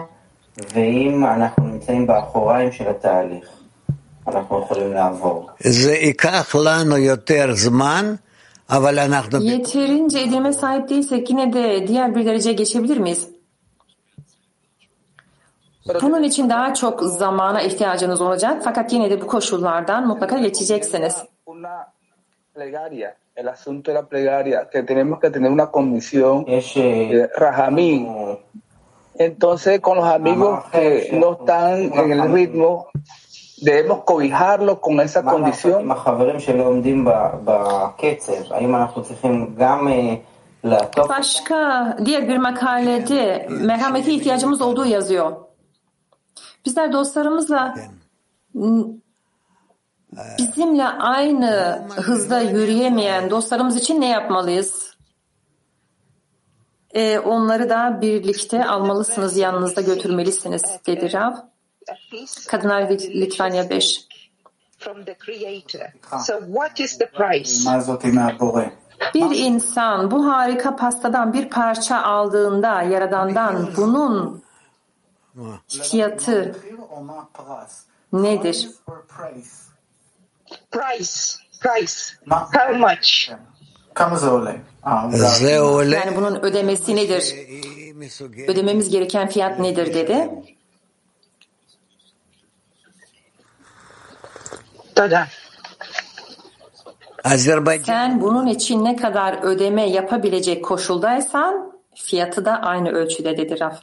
ואם אנחנו נמצאים באחוריים של התהליך, אנחנו יכולים לעבור. זה ייקח לנו יותר זמן. Yeterince edilme sahip değilsek yine de diğer bir dereceye geçebilir miyiz? Bunun için daha çok zamana ihtiyacınız olacak fakat yine de bu koşullardan mutlaka geçeceksiniz. el asunto de la plegaria, que tenemos que tener una condición de rajamín. Entonces, con los amigos que no están en el ritmo, debemos cobijarlo con esa condición. Başka diğer bir makalede merhamete ihtiyacımız olduğu yazıyor. Bizler dostlarımızla bizimle aynı hızda yürüyemeyen dostlarımız için ne yapmalıyız? Ee, onları da birlikte almalısınız, yanınızda götürmelisiniz dedi Rav. Kadınlar Litvanya 5. Ah. Bir insan bu harika pastadan bir parça aldığında Yaradan'dan bunun fiyatı nedir? Price, price. How much? Yani bunun ödemesi nedir? Ödememiz gereken fiyat nedir dedi. Sen bunun için ne kadar ödeme yapabilecek koşuldaysan fiyatı da aynı ölçüde dedi Raf.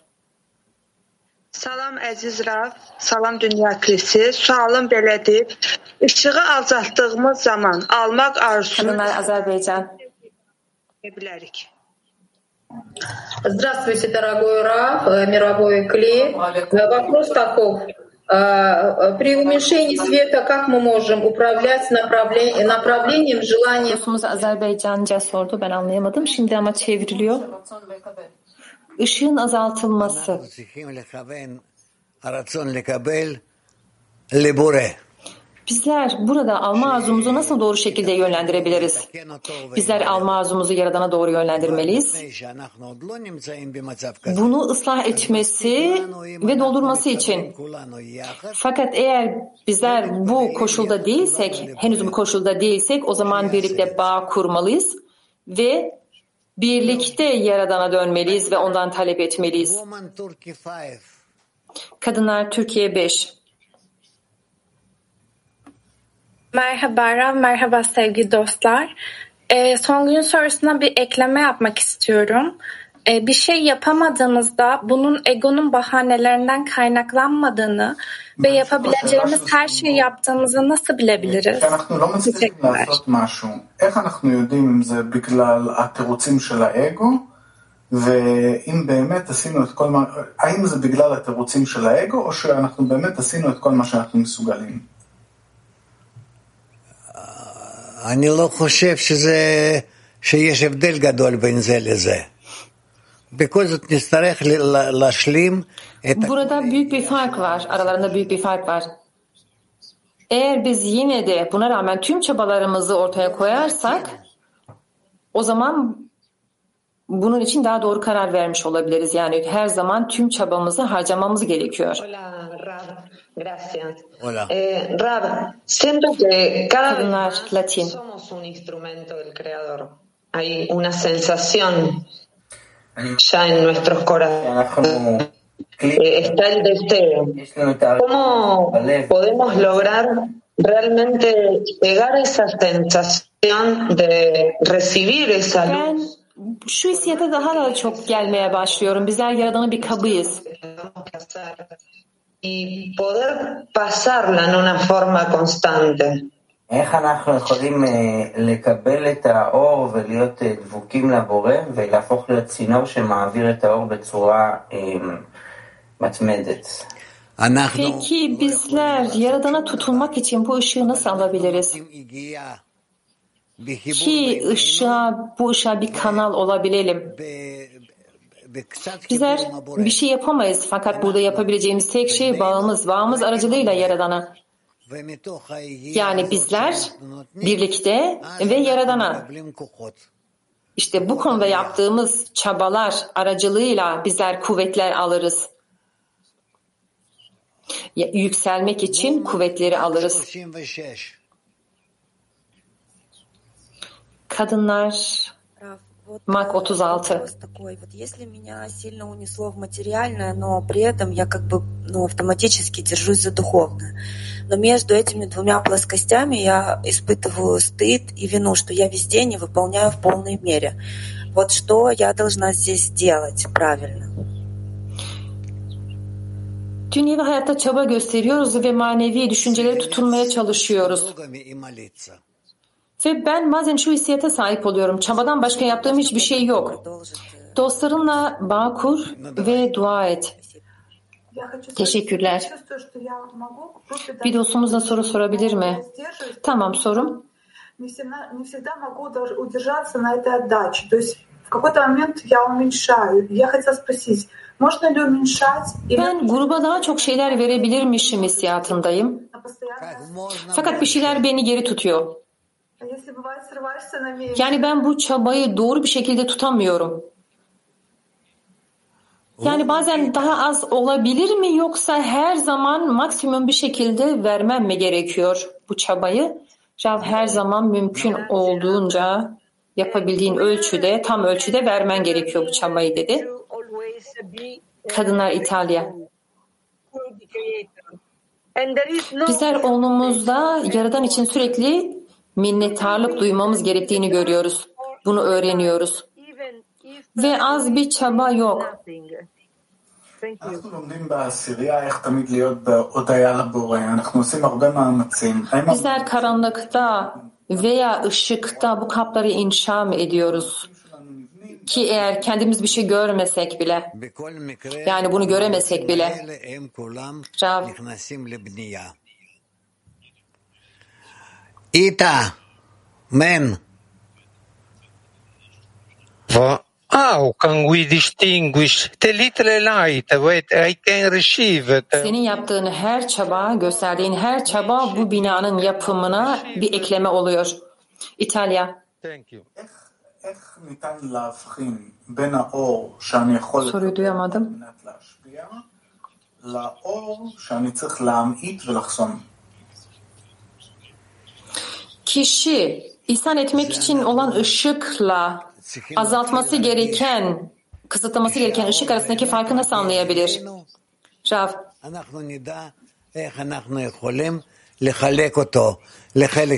əziz Rab, salam dünya kilisi. Sualım belədir. Işığı azaltdığımız zaman almaq arzusunu Kadınlar Azerbaycan. bilərik. Здравствуйте, дорогой Раф, э, мировой Кли. Э, Вопрос таков. Э, При уменьшении света как мы можем управлять направле- направлением желания Azerbaycanca sordu. Ben anlayamadım. Şimdi ama çevriliyor. Işığın azaltılması. Bizler burada alma arzumuzu nasıl doğru şekilde yönlendirebiliriz? Bizler alma arzumuzu Yaradan'a doğru yönlendirmeliyiz. Bunu ıslah etmesi ve doldurması için. Fakat eğer bizler bu koşulda değilsek, henüz bu koşulda değilsek o zaman birlikte bağ kurmalıyız ve birlikte Yaradan'a dönmeliyiz ve ondan talep etmeliyiz. Kadınlar Türkiye 5 Merhaba Rav, merhaba sevgili dostlar. Ee, son gün sorusuna bir ekleme yapmak istiyorum. Ee, bir şey yapamadığımızda bunun egonun bahanelerinden kaynaklanmadığını ve yapabileceğimiz her şeyi yaptığımızı nasıl bilebiliriz? כשאנחנו לא מצליחים לעשות משהו, איך אנחנו יודעים אם זה בגלל התירוצים של האגו, ואם באמת עשינו את כל מה, האם זה בגלל התירוצים של האגו, או שאנחנו באמת עשינו את כל מה שאנחנו מסוגלים? אני לא חושב שזה, שיש הבדל גדול בין זה לזה. בכל זאת נצטרך ל- ל- להשלים את Burada büyük bir fark var. Aralarında büyük bir fark var. Eğer biz yine de buna rağmen tüm çabalarımızı ortaya koyarsak o zaman bunun için daha doğru karar vermiş olabiliriz. Yani her zaman tüm çabamızı harcamamız gerekiyor. Hola, Rab. Gracias. Hola. Eh, Rab, siento que cada Kadınlar vez Latin. somos un instrumento del Creador. Hay una sensación ya en nuestros corazones. Eh, está el deseo. ¿Cómo podemos lograr realmente llegar a esa sensación de recibir esa luz? şu hissiyata daha da çok gelmeye başlıyorum. Bizler Yaradan'ın bir kabıyız. y poder pasarla en una forma constante. איך אנחנו יכולים אה, לקבל את האור ולהיות אה, דבוקים לבורא ולהפוך להיות צינור שמעביר את האור בצורה אה, מתמדת? אנחנו Peki bizler Yaradan'a tutunmak için bu ışığı nasıl alabiliriz? ki ışığa, bu ışığa bir kanal olabilelim. Bizler bir şey yapamayız fakat burada yapabileceğimiz tek şey bağımız, bağımız aracılığıyla Yaradan'a. Yani bizler birlikte ve Yaradan'a. İşte bu konuda yaptığımız çabalar aracılığıyla bizler kuvvetler alırız. Yükselmek için kuvvetleri alırız. Kadınlar Вот, Мак э, 36. вопрос такой. Вот если меня сильно унесло в материальное, но при этом я как бы ну, автоматически держусь за духовное. Но между этими двумя плоскостями я испытываю стыд и vину, что я везде не выполняю в полной мере. Вот что я должна здесь делать правильно? dünyevi hayatta çaba gösteriyoruz ve manevi düşüncelere tutunmaya çalışıyoruz. Ve ben bazen şu hissiyata sahip oluyorum. Çabadan başka yaptığım hiçbir şey yok. Dostlarınla bağ kur ve dua et. Teşekkürler. Bir dostumuz da soru sorabilir mi? Tamam sorum. Ben gruba daha çok şeyler verebilirmişim hissiyatındayım. Fakat bir şeyler beni geri tutuyor. Yani ben bu çabayı doğru bir şekilde tutamıyorum. Yani bazen daha az olabilir mi yoksa her zaman maksimum bir şekilde vermem mi gerekiyor bu çabayı? Rav her zaman mümkün olduğunca yapabildiğin ölçüde, tam ölçüde vermen gerekiyor bu çabayı dedi. Kadınlar İtalya. Bizler onumuzda Yaradan için sürekli minnettarlık duymamız gerektiğini görüyoruz. Bunu öğreniyoruz. Ve az bir çaba yok. Bizler karanlıkta veya ışıkta bu kapları inşa ediyoruz ki eğer kendimiz bir şey görmesek bile yani bunu göremesek bile Rab, Ita, men. For how can we distinguish the little light that I can receive? Senin yaptığın her çaba, gösterdiğin her çaba bu binanın yapımına bir ekleme oluyor. İtalya. Thank you. Soruyu duyamadım kişi ihsan etmek için olan ışıkla azaltması gereken, kısıtlaması gereken ışık arasındaki farkı nasıl anlayabilir? Rav.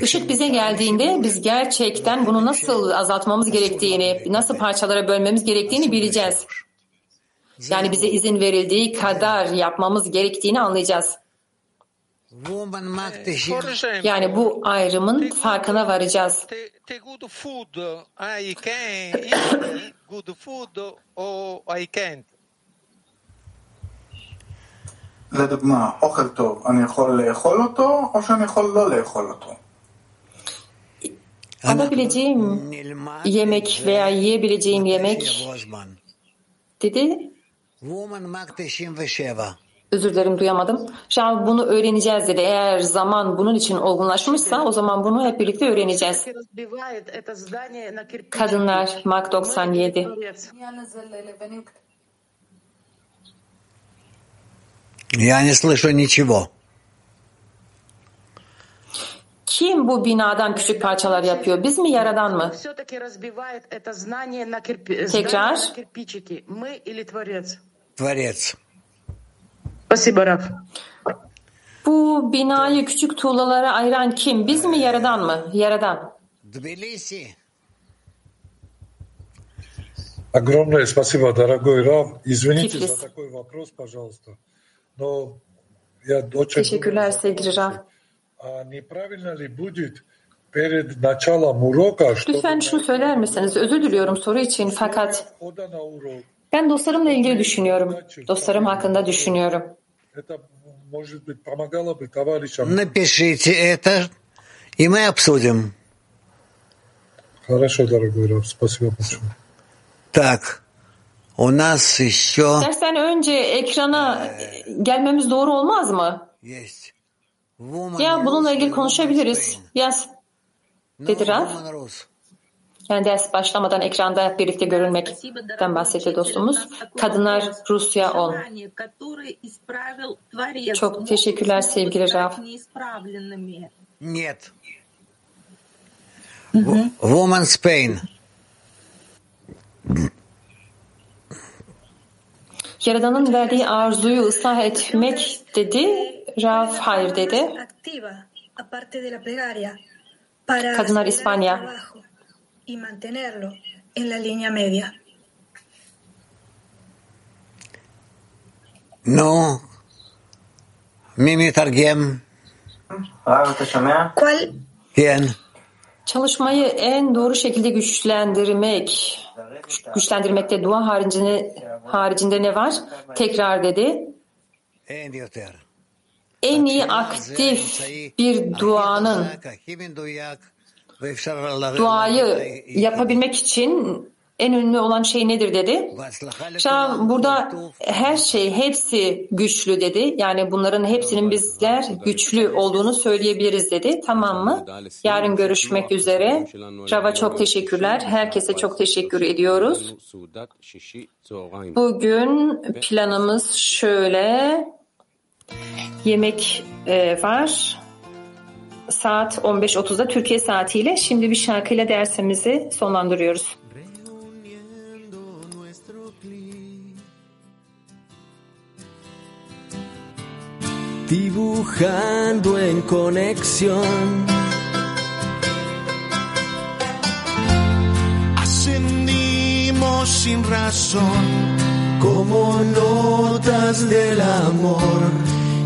Işık bize geldiğinde biz gerçekten bunu nasıl azaltmamız gerektiğini, nasıl parçalara bölmemiz gerektiğini bileceğiz. Yani bize izin verildiği kadar yapmamız gerektiğini anlayacağız. Yani bu ayrımın farkına varacağız. the, the good food I can eat good food or I can't. לדוגמה, אוכל טוב, אני יכול לאכול אותו, או שאני יכול לא לאכול אותו. Alabileceğim yemek veya yiyebileceğim yemek שיבוא הזמן. dedi. Woman Mark 97 Özür dilerim duyamadım. Rav bunu öğreneceğiz dedi. Eğer zaman bunun için olgunlaşmışsa o zaman bunu hep birlikte öğreneceğiz. Kadınlar Mark 97. Я не слышу ничего. Kim bu binadan küçük parçalar yapıyor? Biz mi yaradan mı? Все-таки разбивает это знание на кирпи... Tekrar. здание на кирпичики. Мы или Творец? Творец. Спасибо, Раф. Bu binayı küçük tuğlalara ayıran kim? Biz mi yaradan mı? Yaradan. Тбилиси. Огромное спасибо, дорогой Рав. Извините Тифлис. за такой вопрос, пожалуйста. Но я очень Teşekkürler sevgili Rav. а неправильно ли будет перед началом урока, чтобы Lütfen şunu söyler misiniz? Özür diliyorum soru için fakat входа на урок, ben dostlarımla ilgili düşünüyorum. Dostlarım hakkında düşünüyorum. это, может быть, помогало бы товарищам. Напишите это, и мы обсудим. Хорошо, дорогой Рав, спасибо большое. Так, у нас еще Dersten önce ekrana gelmemiz doğru olmaz mı? есть Woman Ya bununla ilgili Rus, konuşabiliriz. Yaz. Dedi Rav. Woman Rus. Yani ders başlamadan ekranda birlikte görülmekten bahsetti dostumuz. Kadınlar Rusya 10. Желание, которое исправил Творец, Çok teşekkürler sevgili Rav. неисправленными. Нет. Wo- Woman Spain. Yaradan'ın verdiği arzuyu ıslah etmek dedi. Rav hayır dedi. activa, aparte de la plegaria, para Kadınlar acelerar el İspanya. y mantenerlo en la línea media. No, Mimi Targem. ¿Cuál? ¿Quién? Çalışmayı en doğru şekilde güçlendirmek, güçlendirmekte dua haricinde, haricinde ne var? Tekrar dedi. En iyi aktif bir duanın duayı yapabilmek için en ünlü olan şey nedir dedi. Şah burada her şey hepsi güçlü dedi. Yani bunların hepsinin bizler güçlü olduğunu söyleyebiliriz dedi. Tamam mı? Yarın görüşmek üzere. Rava çok teşekkürler. Herkese çok teşekkür ediyoruz. Bugün planımız şöyle. Yemek e, var saat 15.30'da Türkiye saatiyle şimdi bir şarkıyla dersimizi sonlandırıyoruz. Dibujando en conexión. Ascendimos sin razón como notas del amor.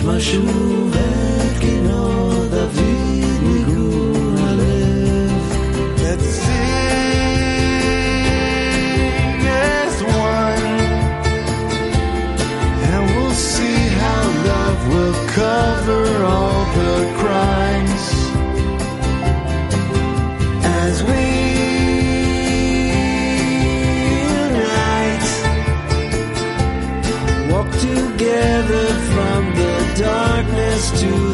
נשמע שוב to